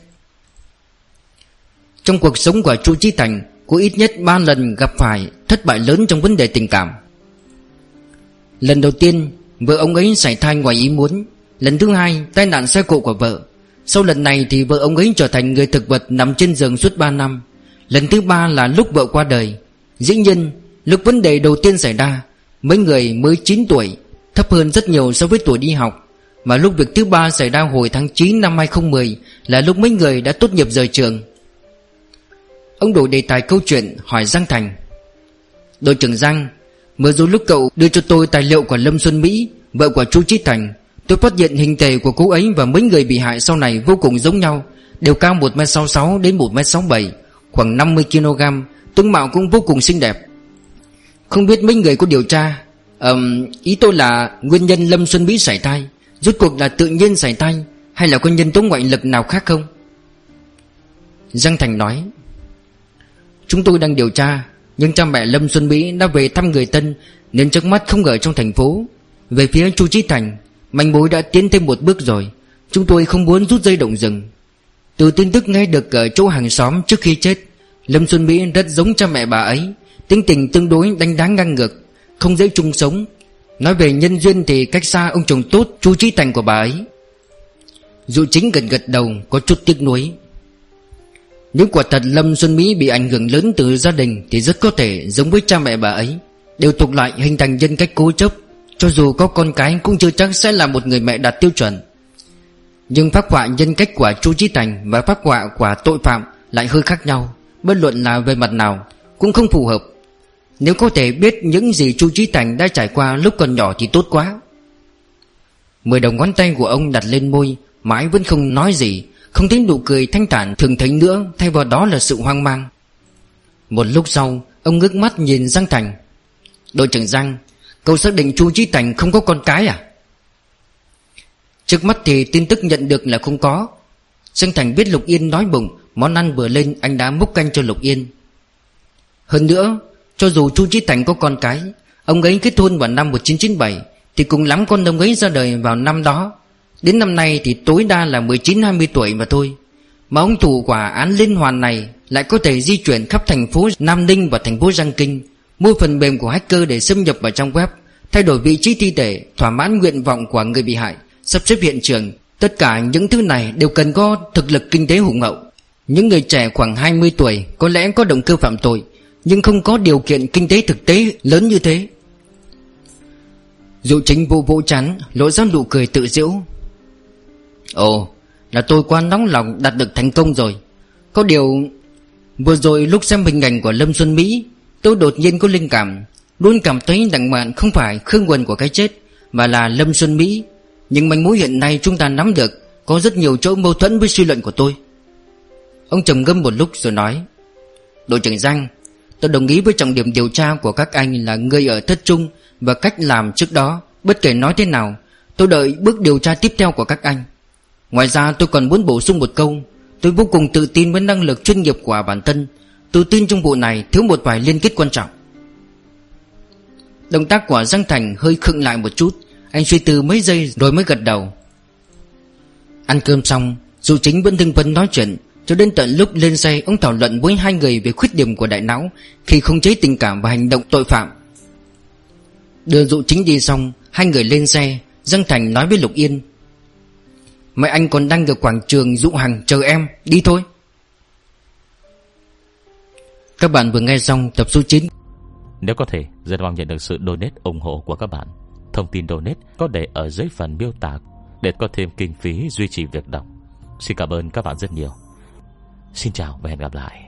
Trong cuộc sống của Chu Chí Thành Cô ít nhất 3 lần gặp phải thất bại lớn trong vấn đề tình cảm. Lần đầu tiên, Vợ ông ấy xảy thai ngoài ý muốn. Lần thứ hai, tai nạn xe cộ của vợ. Sau lần này thì vợ ông ấy trở thành người thực vật Nằm trên giường suốt 3 năm. Lần thứ ba là lúc vợ qua đời. Dĩ nhiên, lúc vấn đề đầu tiên xảy ra, Mấy người mới 9 tuổi, Thấp hơn rất nhiều so với tuổi đi học. Mà lúc việc thứ ba xảy ra hồi tháng 9 năm 2010 Là lúc mấy người đã tốt nghiệp rời trường. Ông đổi đề tài câu chuyện hỏi Giang Thành. Đội trưởng Giang mới rồi lúc cậu đưa cho tôi tài liệu của Lâm Xuân Mỹ Vợ của chu trí Thành. Tôi phát hiện hình thể của cô ấy và mấy người bị hại sau này vô cùng giống nhau Đều cao 1m66 đến 1m67 Khoảng 50kg Tướng mạo cũng vô cùng xinh đẹp. Không biết mấy người có điều tra um, Ý tôi là nguyên nhân Lâm Xuân Mỹ sảy thai Rốt cuộc là tự nhiên sảy thai Hay là có nhân tố ngoại lực nào khác không? Giang Thành nói Chúng tôi đang điều tra, Nhưng cha mẹ Lâm Xuân Mỹ đã về thăm người tân Nên trước mắt không ở trong thành phố. Về phía Chu Trí Thành, Manh mối đã tiến thêm một bước rồi. Chúng tôi không muốn rút dây động rừng. Từ tin tức nghe được ở chỗ hàng xóm trước khi chết, Lâm Xuân Mỹ rất giống cha mẹ bà ấy, Tính tình tương đối đánh đáng ngang ngược, Không dễ chung sống. Nói về nhân duyên thì cách xa ông chồng tốt Chu Trí Thành của bà ấy. Dụ chính gật gật đầu, Có chút tiếc nuối nếu quả thật Lâm Xuân Mỹ bị ảnh hưởng lớn từ gia đình Thì rất có thể giống với cha mẹ bà ấy, Đều tục lại hình thành nhân cách cố chấp. Cho dù có con cái cũng chưa chắc sẽ là một người mẹ đạt tiêu chuẩn. Nhưng phát họa nhân cách của Chu Chí Thành Và phát họa của tội phạm lại hơi khác nhau, Bất luận là về mặt nào Cũng không phù hợp. Nếu có thể biết những gì Chu Chí Thành đã trải qua lúc còn nhỏ thì tốt quá. Mười đầu ngón tay của ông đặt lên môi, Mãi vẫn không nói gì. Không thấy nụ cười thanh thản thường thấy nữa, Thay vào đó là sự hoang mang. Một lúc sau, Ông ngước mắt nhìn Giang Thành. Đội trưởng Giang, Cậu xác định Chu chí Thành không có con cái à? Trước mắt thì tin tức nhận được là không có. Giang Thành biết Lục Yên nói bụng, Món ăn vừa lên, anh đã múc canh cho Lục Yên. Hơn nữa, Cho dù Chu chí Thành có con cái, Ông ấy kết hôn vào năm 1997 Thì cùng lắm con ông ấy ra đời vào năm đó. Đến năm nay thì tối đa là 19-20 tuổi mà thôi. Mà ông thủ quả án liên hoàn này Lại có thể di chuyển khắp thành phố Nam Ninh và thành phố Giang Kinh, Mua phần mềm của hacker để xâm nhập vào trong web, Thay đổi vị trí thi thể, Thỏa mãn nguyện vọng của người bị hại, Sắp xếp hiện trường. Tất cả những thứ này đều cần có thực lực kinh tế hùng hậu. Những người trẻ khoảng 20 tuổi Có lẽ có động cơ phạm tội, Nhưng không có điều kiện kinh tế thực tế lớn như thế. Dụ chính vô vô chắn Lộ ra nụ cười tự diễu Ồ, Là tôi quá nóng lòng đạt được thành công rồi. Có điều, Vừa rồi lúc xem hình ảnh của Lâm Xuân Mỹ, Tôi đột nhiên có linh cảm, Luôn cảm thấy đặng mạn không phải khương quần của cái chết, Mà là Lâm Xuân Mỹ. Nhưng manh mối hiện nay chúng ta nắm được, Có rất nhiều chỗ mâu thuẫn với suy luận của tôi. Ông trầm ngâm một lúc rồi nói, Đội trưởng Giang, Tôi đồng ý với trọng điểm điều tra của các anh là người ở thất trung Và cách làm trước đó. Bất kể nói thế nào, Tôi đợi bước điều tra tiếp theo của các anh. Ngoài ra tôi còn muốn bổ sung một câu, Tôi vô cùng tự tin với năng lực chuyên nghiệp của bản thân. Tôi tin trong vụ này thiếu một vài liên kết quan trọng. Động tác của Giang Thành hơi khựng lại một chút. Anh suy tư mấy giây rồi mới gật đầu. Ăn cơm xong, Dù chính vẫn thương vấn nói chuyện, cho đến tận lúc lên xe Ông thảo luận với hai người về khuyết điểm của đại não, Khi không chế tình cảm và hành động tội phạm. Đưa dụ chính đi xong, Hai người lên xe, Giang Thành nói với Lục Yên Mấy anh còn đang ở quảng trường dụ hằng chờ em. Đi thôi. Các bạn vừa nghe xong tập số 9 Nếu có thể, Rất mong nhận được sự donate ủng hộ của các bạn. Thông tin donate có để ở dưới phần miêu tả Để có thêm kinh phí duy trì việc đọc. Xin cảm ơn các bạn rất nhiều. Xin chào và hẹn gặp lại.